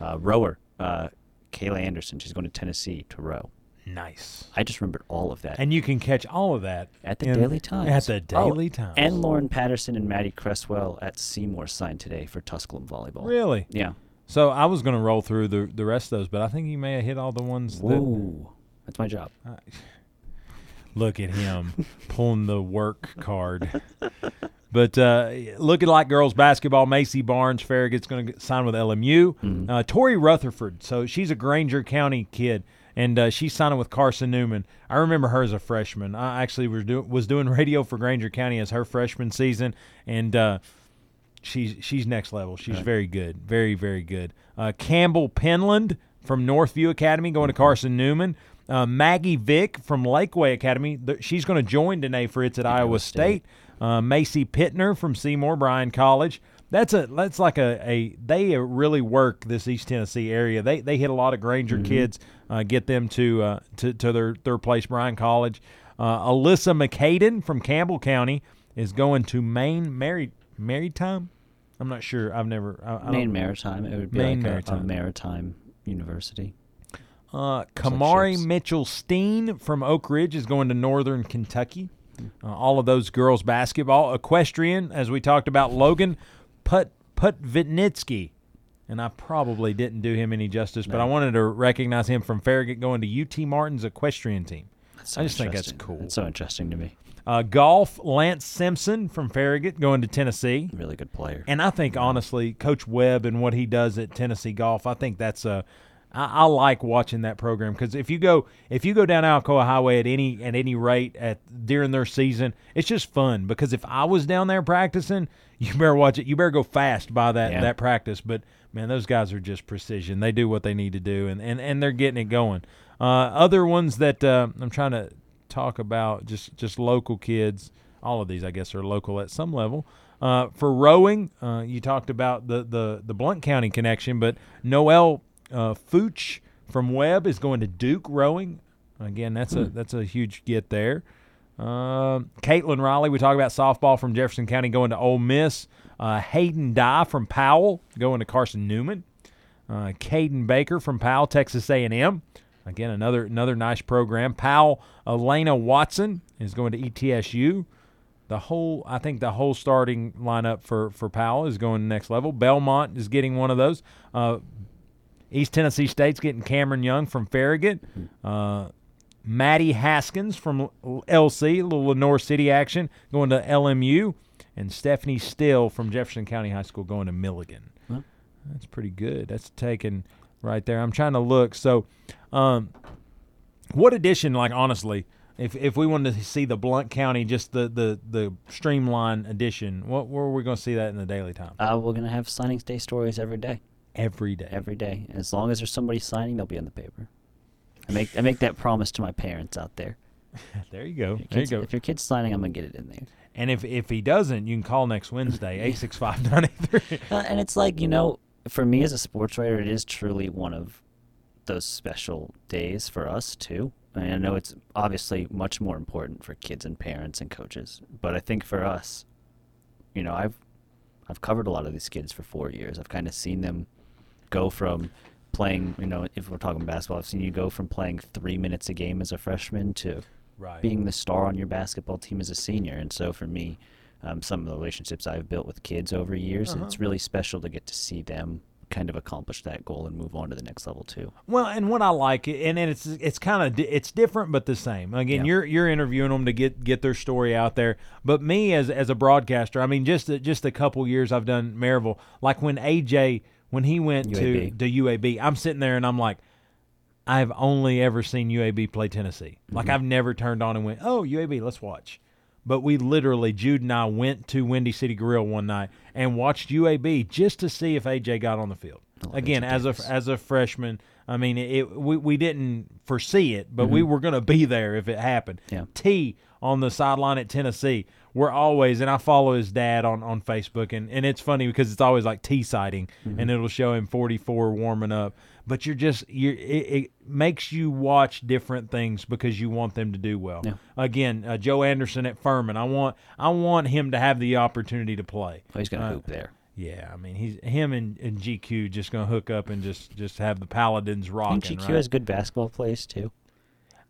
uh, rower, uh, Kayla Anderson. She's going to Tennessee to row. Nice. I just remembered all of that. And you can catch all of that At the in- Daily Times. At the Oh, Daily Times. And Lauren Patterson and Maddie Cresswell at Seymour signed today for Tusculum volleyball. Really? Yeah. So I was going to roll through the the rest of those, but I think you may have hit all the ones that Whoa. That's my job. Look at him pulling the work card. But uh, looking like girls basketball, Macy Barnes Farragut's going to sign with LMU. Uh, Tori Rutherford, so she's a Grainger County kid, and uh, she's signing with Carson Newman. I remember her as a freshman. I actually was, do- was doing radio for Grainger County as her freshman season, and uh, she's she's next level. She's very good, very very good. Uh, Campbell Penland from Northview Academy going to Carson Newman. Uh, Maggie Vick from Lakeway Academy. th- she's going to join Danae Fritz at Iowa State. Uh, Macy Pittner from Seymour Bryan College. That's a that's like a, a they really work this East Tennessee area. They they hit a lot of Grainger kids, uh, get them to uh, to to their their place Bryan College. Uh, Alyssa McCaden from Campbell County is going to Maine Mary Maritime. I'm not sure. I've never. I, I Maine Maritime. It would be Maine like Maritime. A, maritime university. Uh, Kamari. Mitchell Steen from Oak Ridge is going to Northern Kentucky. Uh, all of those girls basketball. Equestrian, as we talked about, Logan Put Putvitnitsky. And I probably didn't do him any justice, but I wanted to recognize him from Farragut going to UT Martin's equestrian team. So I just think that's cool. It's so interesting to me. Uh, golf, Lance Simpson from Farragut going to Tennessee. Really good player. And I think honestly, Coach Webb and what he does at Tennessee Golf, I think that's a. I, I like watching that program because if you go if you go down Alcoa Highway at any at any rate at during their season, it's just fun because if I was down there practicing, you better watch it. You better go fast by that Yeah. that practice. But man, those guys are just precision. They do what they need to do, and and, and they're getting it going. Uh, other ones that uh, I'm trying to talk about just just local kids. All of these, I guess, are local at some level. Uh, for rowing, uh, you talked about the, the the Blount County connection, but Noel uh, Fooch from Webb is going to Duke rowing. Again, that's a that's a huge get there. Um, Caitlin Riley, we talk about softball from Jefferson County going to Ole Miss. Uh, Hayden Dye from Powell going to Carson Newman. Uh, Caden Baker from Powell, Texas A&M. Again, another another nice program. Powell, Elena Watson is going to ETSU. The whole, I think, the whole starting lineup for for Powell is going next level. Belmont is getting one of those. Uh, East Tennessee State's getting Cameron Young from Farragut. Uh, Maddie Haskins from LC, little Lenoir City action, going to LMU, and Stephanie Still from Jefferson County High School going to Milligan. Huh. That's pretty good. That's taken right there. I'm trying to look. So, um, what edition? Like honestly, if if we wanted to see the Blount County, just the the the streamline edition, what where are we going to see that in the Daily Time? Uh, we're gonna have signing day stories every day. Every day. Every day. As long as there's somebody signing, they'll be in the paper. I make I make that promise to my parents out there. There you go. Your There you go. If your kid's signing, I'm gonna get it in there. And if if he doesn't, you can call next Wednesday eight six five nine eight three. Uh, and it's like you know, for me as a sports writer, it is truly one of those special days for us too. And I know it's obviously much more important for kids and parents and coaches, but I think for us, you know, I've I've covered a lot of these kids for four years. I've kind of seen them go from playing, you know, if we're talking basketball, I've seen you go from playing three minutes a game as a freshman to Right. being the star on your basketball team as a senior. And so for me, um, some of the relationships I've built with kids over years, Uh-huh. it's really special to get to see them kind of accomplish that goal and move on to the next level too. Well, and what I like, and, and it's it's kind of it's different but the same. Again, Yeah. you're you're interviewing them to get get their story out there. But me as as a broadcaster, I mean, just just a couple years I've done Maryville. Like when AJ when he went UAB. to to UAB, I'm sitting there and I'm like. I've only ever seen UAB play Tennessee. Like I've never turned on and went, "Oh, UAB, let's watch." But we literally, Jude and I went to Windy City Grill one night and watched UAB just to see if AJ got on the field. Again, as a as a freshman, I mean, it we, we didn't foresee it, but we were going to be there if it happened. Yeah. T on the sideline at Tennessee, we're always, and I follow his dad on, on Facebook, and, and it's funny because it's always like T sighting, and it'll show him 44 warming up. But you're just you it, it makes you watch different things because you want them to do well. Yeah. Again, uh, Joe Anderson at Furman, I want I want him to have the opportunity to play. Oh, he's going to Uh, hoop there. Yeah, I mean he's him and, and GQ just gonna hook up and just just have the Paladins rocking. think GQ right? has good basketball plays too.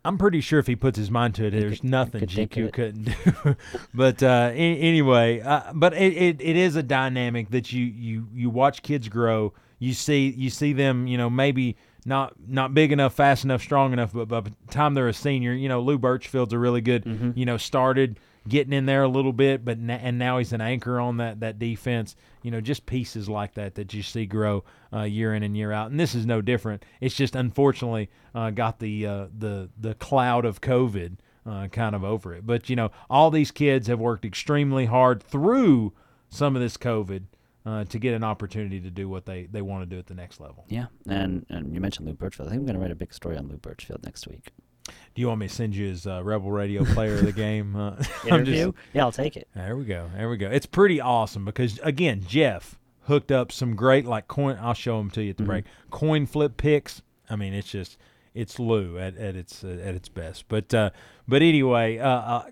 I'm pretty sure if he puts his mind to it, there's could- nothing GQ couldn't do. but uh, a- anyway, uh, but it, it, it is a dynamic that you, you you watch kids grow. You see you see them, you know, maybe not not big enough, fast enough, strong enough, but by the time they're a senior, you know, Lou Birchfield's a really good, Mm-hmm. you know, started getting in there a little bit, but and now he's an anchor on that that defense. You know, just pieces like that that you see grow uh, year in and year out. And this is no different. It's just unfortunately uh, got the uh, the the cloud of COVID uh, kind of over it. But you know, all these kids have worked extremely hard through some of this COVID uh, to get an opportunity to do what they they want to do at the next level. Yeah, and and you mentioned Lou Birchfield. I think I'm going to write a big story on Lou Birchfield next week. Do you want me to send you his uh, Rebel Radio Player of the Game uh, I'm just- Interview? yeah, I'll take it. There we go. There we go. It's pretty awesome because again, Jeff hooked up some great like coin. I'll show them to you at the break. Coin flip picks. I mean, it's just it's Lou at, at its uh, at its best. But uh, but anyway, uh, uh,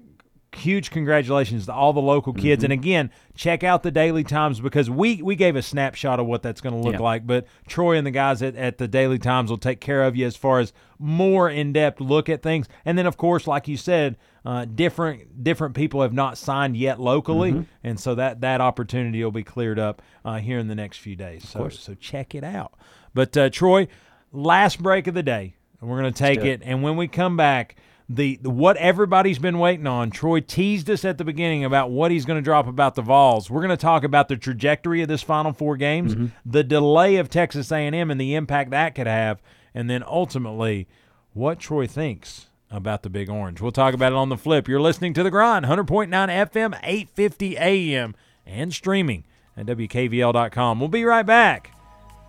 huge congratulations to all the local kids. And again, check out the Daily Times because we we gave a snapshot of what that's going to look Yeah. like. But Troy and the guys at, at the Daily Times will take care of you as far as more in depth look at things. And then of course, like you said, uh, different different people have not signed yet locally, and so that that opportunity will be cleared up uh, here in the next few days. so so check it out. But uh, Troy, last break of the day, we're going to take do it. And when we come back, the, the what everybody's been waiting on. Troy teased us at the beginning about what he's going to drop about the Vols. We're going to talk about the trajectory of this Final Four games, mm-hmm. the delay of Texas A&M, and the impact that could have, and then ultimately what Troy thinks about the Big Orange. We'll talk about it on the flip. You're listening to the Grind, 100.9 FM, 850 AM, and streaming at WKVL.com. We'll be right back.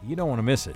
You don't want to miss it.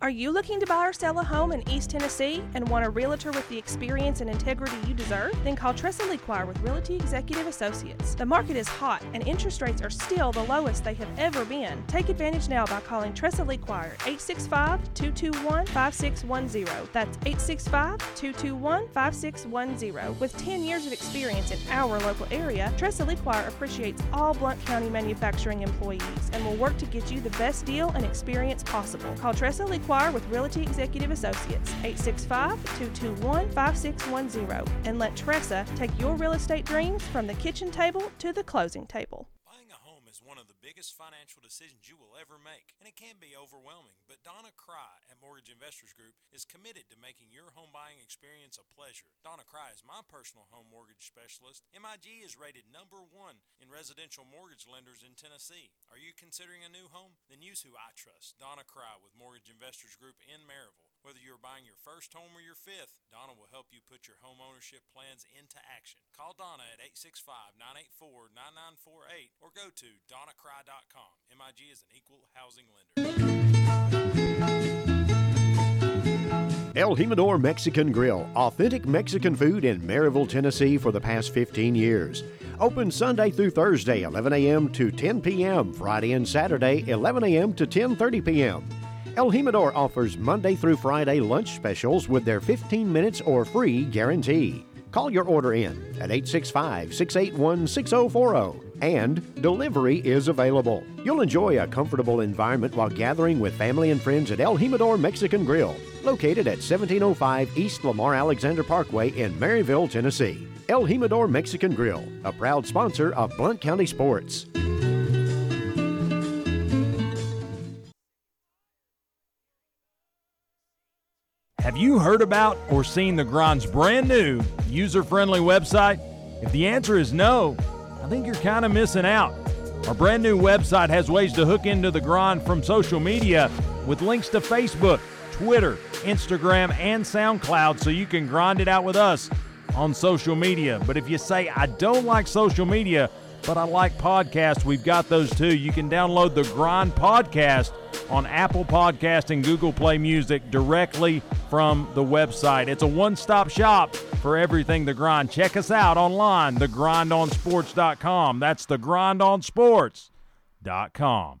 Are you looking to buy or sell a home in East Tennessee and want a realtor with the experience and integrity you deserve? Then call Tressa Lequire with Realty Executive Associates. The market is hot and interest rates are still the lowest they have ever been. Take advantage now by calling Tressa Lequire 865-221-5610. That's 865-221-5610. With 10 years of experience in our local area, Tressa Lequire appreciates all Blount County manufacturing employees and will work to get you the best deal and experience possible. Call Tressa Lequire with Realty Executive Associates, 865-221-5610, and let Tressa take your real estate dreams from the kitchen table to the closing table. Buying a home is one of the biggest financial decisions you will ever make, and it can be overwhelming. But Donna Cry at Mortgage Investors Group is committed to making your home buying experience a pleasure. Donna Cry is my personal home mortgage specialist. MIG is rated number one in residential mortgage lenders in Tennessee. Are you considering a new home? Then use who I trust, Donna Cry with Mortgage Investors Group in Maryville. Whether you're buying your first home or your fifth, Donna will help you put your home ownership plans into action. Call Donna at 865-984-9948 or go to donnacry.com. MIG is an equal housing lender. El Jimador Mexican Grill, authentic Mexican food in Maryville, Tennessee for the past 15 years. Open Sunday through Thursday, 11 a.m. to 10 p.m. Friday and Saturday, 11 a.m. to 10:30 p.m. El Jimador offers Monday through Friday lunch specials with their 15 minutes or free guarantee. Call your order in at 865 681 6040 and delivery is available. You'll enjoy a comfortable environment while gathering with family and friends at El Jimador Mexican Grill, located at 1705 East Lamar Alexander Parkway in Maryville, Tennessee. El Jimador Mexican Grill, a proud sponsor of Blount County Sports. Have you heard about or seen the Grind's brand new user friendly website? If the answer is no, I think you're kind of missing out. Our brand new website has ways to hook into the Grind from social media with links to Facebook, Twitter, Instagram, and SoundCloud so you can grind it out with us on social media. But if you say, I don't like social media, but I like podcasts, we've got those too. You can download the Grind Podcast on Apple Podcast and Google Play Music directly from the website. It's a one-stop shop for everything The Grind. Check us out online, thegrindonsports.com. That's thegrindonsports.com.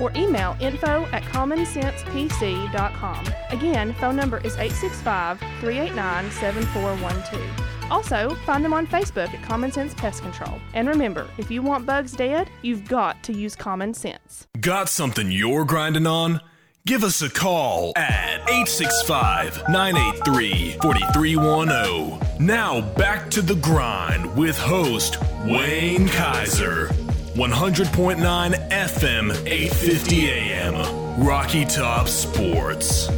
or email info at commonsensepc.com. Again, phone number is 865 389 7412. Also, find them on Facebook at Common Sense Pest Control. And remember, if you want bugs dead, you've got to use common sense. Got something you're grinding on? Give us a call at 865 983 4310. Now back to the grind with host Wayne Kiser. 100.9 FM, 850 AM. Rocky Top Sports.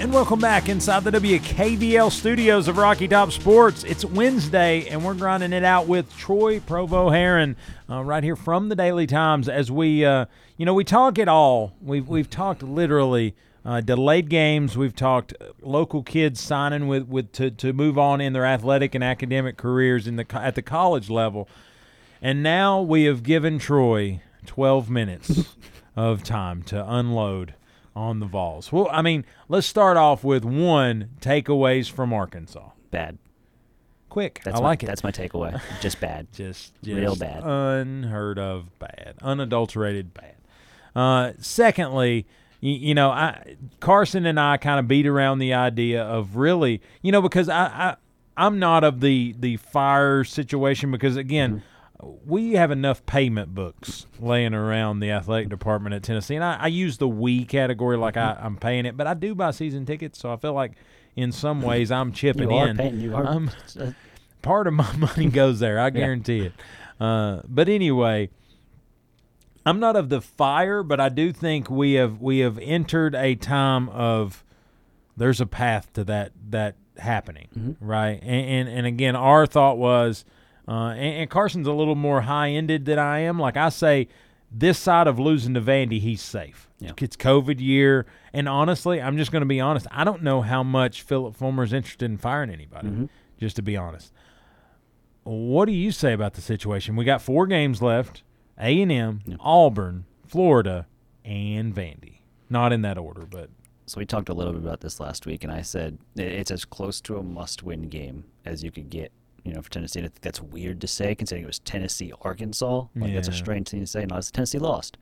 And welcome back inside the WKVL studios of Rocky Top Sports. It's Wednesday, and we're grinding it out with Troy Provost-Heron uh, right here from the Daily Times. As we, uh, you know, we talk it all. We've we've talked literally uh, delayed games. We've talked local kids signing with with to to move on in their athletic and academic careers in the at the college level, and now we have given Troy 12 minutes of time to unload on the Vols. Well, I mean, let's start off with one takeaways from Arkansas. Bad. Quick, That's I my, like it. That's my takeaway. Just bad. just, real bad. unheard of bad, unadulterated bad. Uh, secondly, you, you know, I Carson and I kind of beat around the idea of really, you know, because I, I I'm not of the the fire situation because again. Mm-hmm. We have enough payment books laying around the athletic department at Tennessee, and I, I use the we category like I, Mm-hmm. I'm paying it, but I do buy season tickets, so I feel like in some ways I'm chipping You are in. paying. Uh, part of my money goes there. I guarantee it. Uh, but anyway, I'm not of the fire, but I do think we have we have entered a time of there's a path to that that happening, right? And, and and again, our thought was, uh, and, and Carson's a little more high ended than I am. Like I say, this side of losing to Vandy, he's safe. Yeah. It's COVID year, and honestly, I'm just going to be honest. I don't know how much Phillip Fulmer's interested in firing anybody. Just to be honest, what do you say about the situation? We got four games left: A and M, Auburn, Florida, and Vandy. Not in that order, but So we talked a little bit about this last week, and I said it's as close to a must-win game as you could get. You know, for Tennessee, And I think that's weird to say, considering it was Tennessee Arkansas. Like that's a strange thing to say. No, it's Tennessee lost.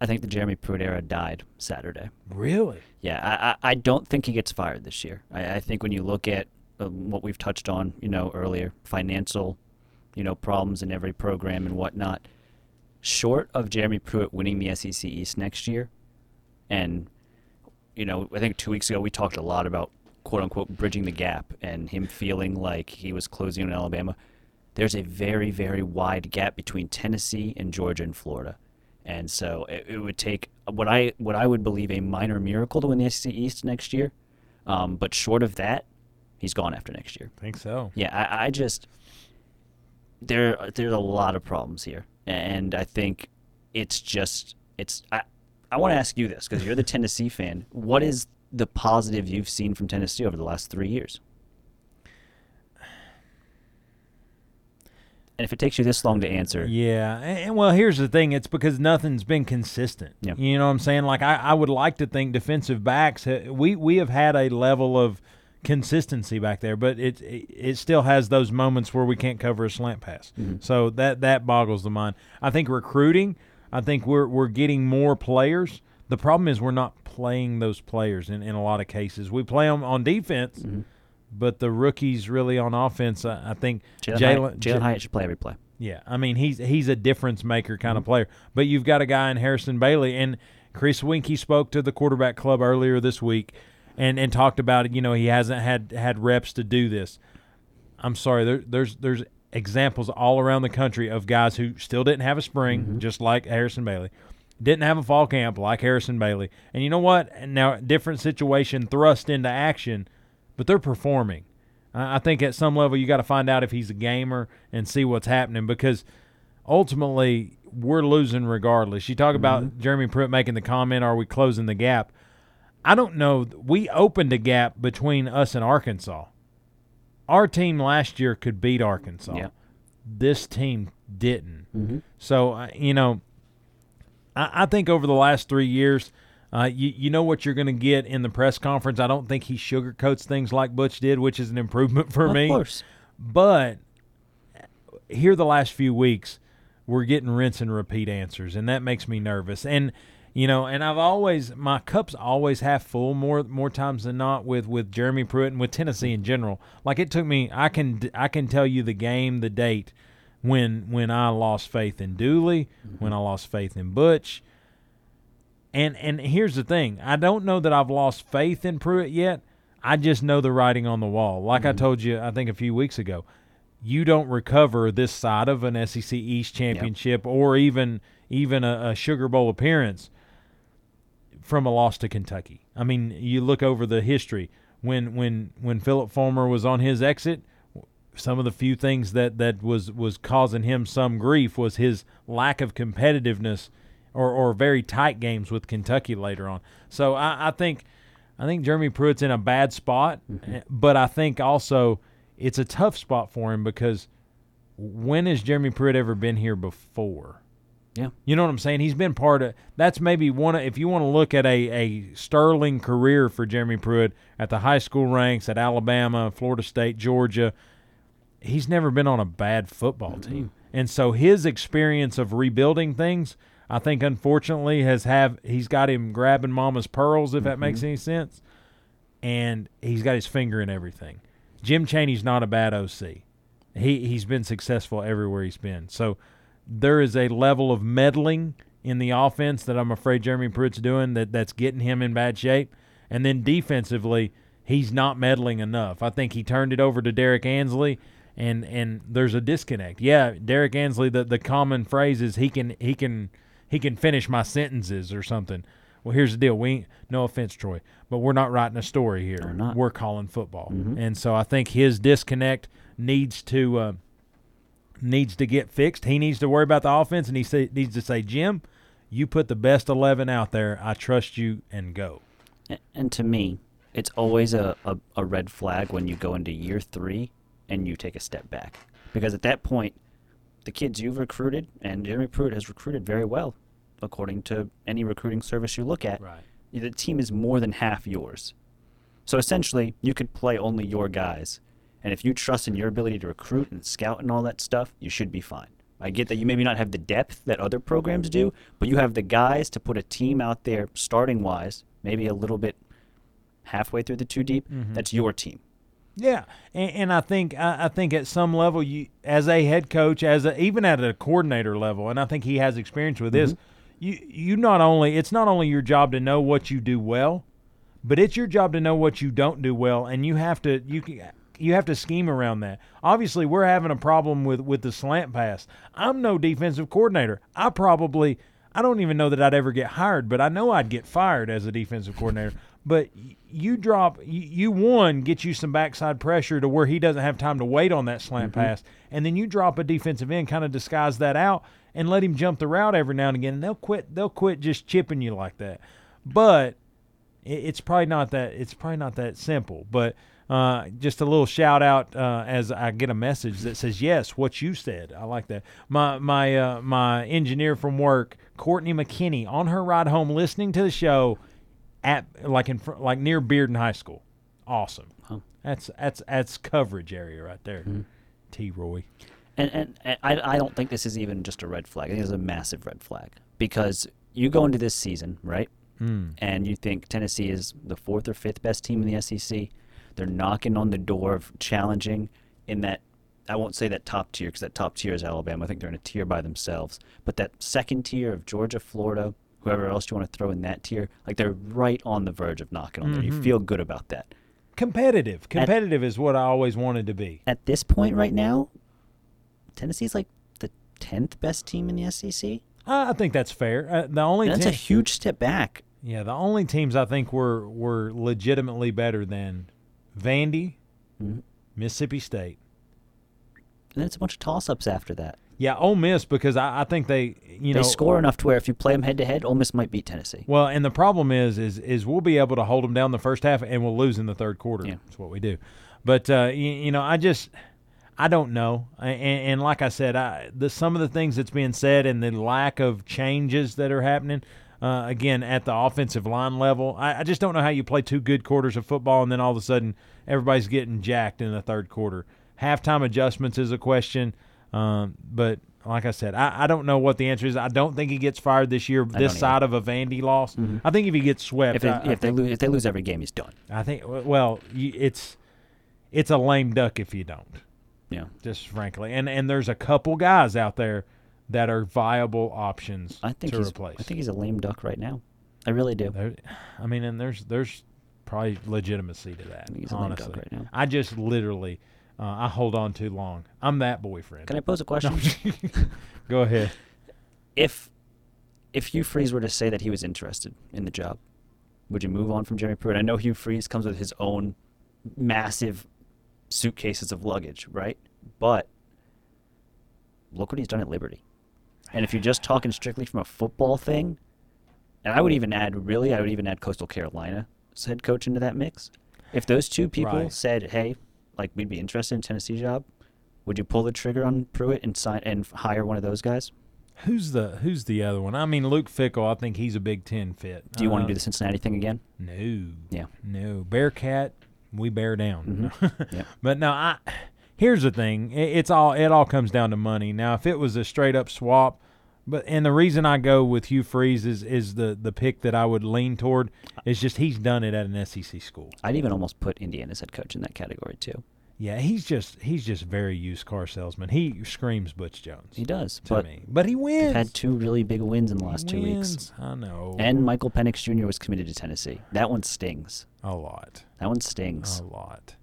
I think the Jeremy Pruitt era died Saturday. really, Yeah, I, I, I don't think he gets fired this year. I, I think when you look at um, what we've touched on, you know, earlier, financial, you know, problems in every program and whatnot, short of Jeremy Pruitt winning the SEC East next year, and you know, I think two weeks ago we talked a lot about quote unquote bridging the gap and him feeling like he was closing on Alabama. There's a very, very wide gap between Tennessee and Georgia and Florida. And so it, it would take what I what I would believe a minor miracle to win the SEC East next year. Um, but short of that, he's gone after next year. I think so. Yeah, I, I just there there's a lot of problems here, and I think it's just it's I I want to ask you this because you're the Tennessee fan. What is the positive you've seen from Tennessee over the last three years? And if it takes you this long to answer, Yeah, and, well, here's the thing: it's because nothing's been consistent. Yeah. You know what I'm saying? Like I, I would like to think defensive backs. We we have had a level of consistency back there, but it it, it still has those moments where we can't cover a slant pass. So that that boggles the mind. I think recruiting. I think we're we're getting more players. The problem is we're not playing those players in, in a lot of cases. We play them on defense, but the rookies really on offense. I, I think Jalin Jalin Hyatt, should play every play. yeah, I mean he's he's a difference maker kind of Mm-hmm. player. But you've got a guy in Harrison Bailey and Chris Weinke spoke to the quarterback club earlier this week and and talked about it. You know he hasn't had had reps to do this. I'm sorry, there, there's there's examples all around the country of guys who still didn't have a spring, Mm-hmm. just like Harrison Bailey, didn't have a fall camp like Harrison Bailey. And you know what? Now different situation thrust into action, but they're performing. I I think at some level you got to find out if he's a gamer and see what's happening because ultimately we're losing regardless. You talk about Jeremy Pruitt making the comment, "Are we closing the gap?" I don't know. We opened a gap between us and Arkansas. Our team last year could beat Arkansas. Yeah. This team didn't. So uh, you know, I, I think over the last three years, uh, you you know what you're going to get in the press conference. I don't think he sugarcoats things like Butch did, which is an improvement for me. Of me. course. But here the last few weeks, we're getting rinse and repeat answers, and that makes me nervous. And you know, and I've always my cup's always half full more more times than not with with Jeremy Pruitt and with Tennessee in general. Like it took me, I can I can tell you the game, the date when when I lost faith in Dooley, mm-hmm. when I lost faith in Butch. And and here's the thing, I don't know that I've lost faith in Pruitt yet. I just know the writing on the wall. Like I mm-hmm. told you, I think a few weeks ago, you don't recover this side of an SEC East championship or even even a, a Sugar Bowl appearance from a loss to Kentucky. I mean, you look over the history when when when Phillip Fulmer was on his exit. Some of the few things that, that was, was causing him some grief was his lack of competitiveness or, or very tight games with Kentucky later on. So I, I think I think Jeremy Pruitt's in a bad spot, eh, but I think also it's a tough spot for him because when has Jeremy Pruitt ever been here before? Yeah. You know what I'm saying? He's been part of that's maybe one of, if you want to look at a, a sterling career for Jeremy Pruitt at the high school ranks at Alabama, Florida State, Georgia, he's never been on a bad football mm-hmm. team. And so his experience of rebuilding things, I think unfortunately has have he's got him grabbing mama's pearls if that makes mm-hmm. any sense. And he's got his finger in everything. Jim Chaney's not a bad OC. He he's been successful everywhere he's been. So there is a level of meddling in the offense that I'm afraid Jeremy Pruitt's doing that that's getting him in bad shape. And then defensively, he's not meddling enough. I think he turned it over to Derrick Ansley, and and there's a disconnect. Yeah, Derrick Ansley. The the common phrase is he can he can he can finish my sentences or something. Well, here's the deal. We no offense, Troy, but we're not writing a story here. We're not. We're calling football, and so I think his disconnect needs to uh, needs to get fixed. He needs to worry about the offense, and he say, needs to say, Jim, you put the best eleven out there. I trust you, and go. And to me, it's always a, a, a red flag when you go into year three and you take a step back. Because at that point, the kids you've recruited, and Jeremy Pruitt has recruited very well, according to any recruiting service you look at. Right. The team is more than half yours. So essentially, you could play only your guys. And if you trust in your ability to recruit and scout and all that stuff, you should be fine. I get that you maybe not have the depth that other programs do, but you have the guys to put a team out there starting wise, maybe a little bit halfway through the two deep. Mm-hmm. That's your team. Yeah, and, and I think I, I think at some level, you as a head coach, as a, even at a coordinator level, and I think he has experience with this. Mm-hmm. You you not only it's not only your job to know what you do well, but it's your job to know what you don't do well, and you have to you can, you have to scheme around that. Obviously, we're having a problem with with the slant pass. I'm no defensive coordinator. I probably I don't even know that I'd ever get hired, but I know I'd get fired as a defensive coordinator. But you drop you, you one get you some backside pressure to where he doesn't have time to wait on that slant mm-hmm. pass, and then you drop a defensive end, kind of disguise that out, and let him jump the route every now and again. And they'll quit. They'll quit just chipping you like that. But it's probably not that it's probably not that simple but uh, just a little shout out uh, as I get a message that says yes what you said I like that my my uh, my engineer from work Courtney McKinney on her ride home listening to the show at like in fr- like near Bearden High School awesome Huh. that's that's that's coverage area right there T Roy And, and, and I, I don't think this is even just a red flag. I think it's a massive red flag because you go into this season, right? Mm. And you think Tennessee is the fourth or fifth best team in the SEC. They're knocking on the door of challenging in that. I won't say that top tier because that top tier is Alabama. I think they're in a tier by themselves. But that second tier of Georgia, Florida, whoever else you want to throw in that tier, like they're right on the verge of knocking on there. You feel good about that. competitive competitive is what I always wanted to be At this point right now, Tennessee's like the tenth best team in the SEC. I think that's fair uh, the only And that's a huge step back. Yeah, the only teams I think were were legitimately better than Vandy, Mm-hmm. Mississippi State. And then it's a bunch of toss-ups after that. Yeah, Ole Miss because I, I think they you they know score enough to where if you play them head to head, Ole Miss might beat Tennessee. Well, and the problem is is is we'll be able to hold them down the first half and we'll lose in the third quarter. Yeah. That's what we do. But uh, you, you know, I just I don't know. And, and like I said, I the some of the things that's being said and the lack of changes that are happening. Uh, again, at the offensive line level, I, I just don't know how you play two good quarters of football and then all of a sudden everybody's getting jacked in the third quarter. Halftime adjustments is a question, um, but like I said, I, I don't know what the answer is. I don't think he gets fired this year. This either. side of a Vandy loss, I think if he gets swept, If they, I, I if they lose if they lose every game, he's done. I think well, it's it's a lame duck if you don't. Yeah. Just frankly, and and there's a couple guys out there that are viable options I think to he's replace. I think he's a lame duck right now. I really do. There, I mean, and there's there's probably legitimacy to that. think he's a lame duck honestly, right now. I just literally uh, I hold on too long. I'm that boyfriend. Can I pose a question? Go ahead. if if Hugh Freeze were to say that he was interested in the job, would you move on from Jeremy Pruitt? I know Hugh Freeze comes with his own massive suitcases of luggage, right? But look what he's done at Liberty. And if you're just talking strictly from a football thing, and I would even add, really, I would even add Coastal Carolina's head coach into that mix. If those two people Right. said, "Hey, like we'd be interested in Tennessee job," would you pull the trigger on Pruitt and sign and hire one of those guys? Who's the Who's the other one? I mean, Luke Fickell. I think he's a Big Ten fit. Do you want Uh, to do the Cincinnati thing again? No. Yeah. No. Bearcat, we bear down. Yeah. But no, I here's the thing. It, it's all it all comes down to money. Now, if it was a straight up swap, but and the reason I go with Hugh Freeze is is the the pick that I would lean toward is just he's done it at an SEC school. I'd even almost put Indiana's head coach in that category too. Yeah, he's just he's just very used car salesman. He screams Butch Jones. He does, to but me, but he wins. had two really big wins in the last two weeks. I know. And Michael Penix Jr. was committed to Tennessee. That one stings. a lot. That one stings. A lot.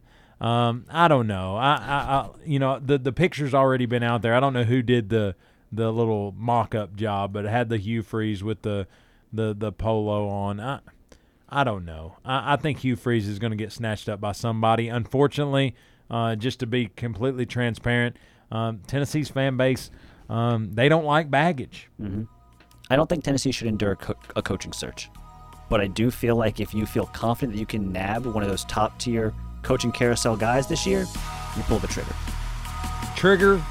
Um, I don't know. I, I, I, you know, the the picture's already been out there. I don't know who did the the little mock-up job, but it had the Hugh Freeze with the the the polo on. I, I don't know. I, I think Hugh Freeze is going to get snatched up by somebody. Unfortunately, uh, just to be completely transparent, um, Tennessee's fan base um, they don't like baggage. I don't think Tennessee should endure a, co- a coaching search, but I do feel like if you feel confident that you can nab one of those top tier coaching carousel guys this year, you pull the trigger. trigger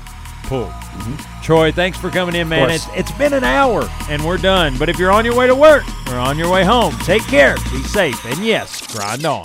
pull. Mm-hmm. Troy, thanks for coming in, man. It's, it's been an hour and we're done. But if you're on your way to work or on your way home, take care, be safe, and yes, grind on.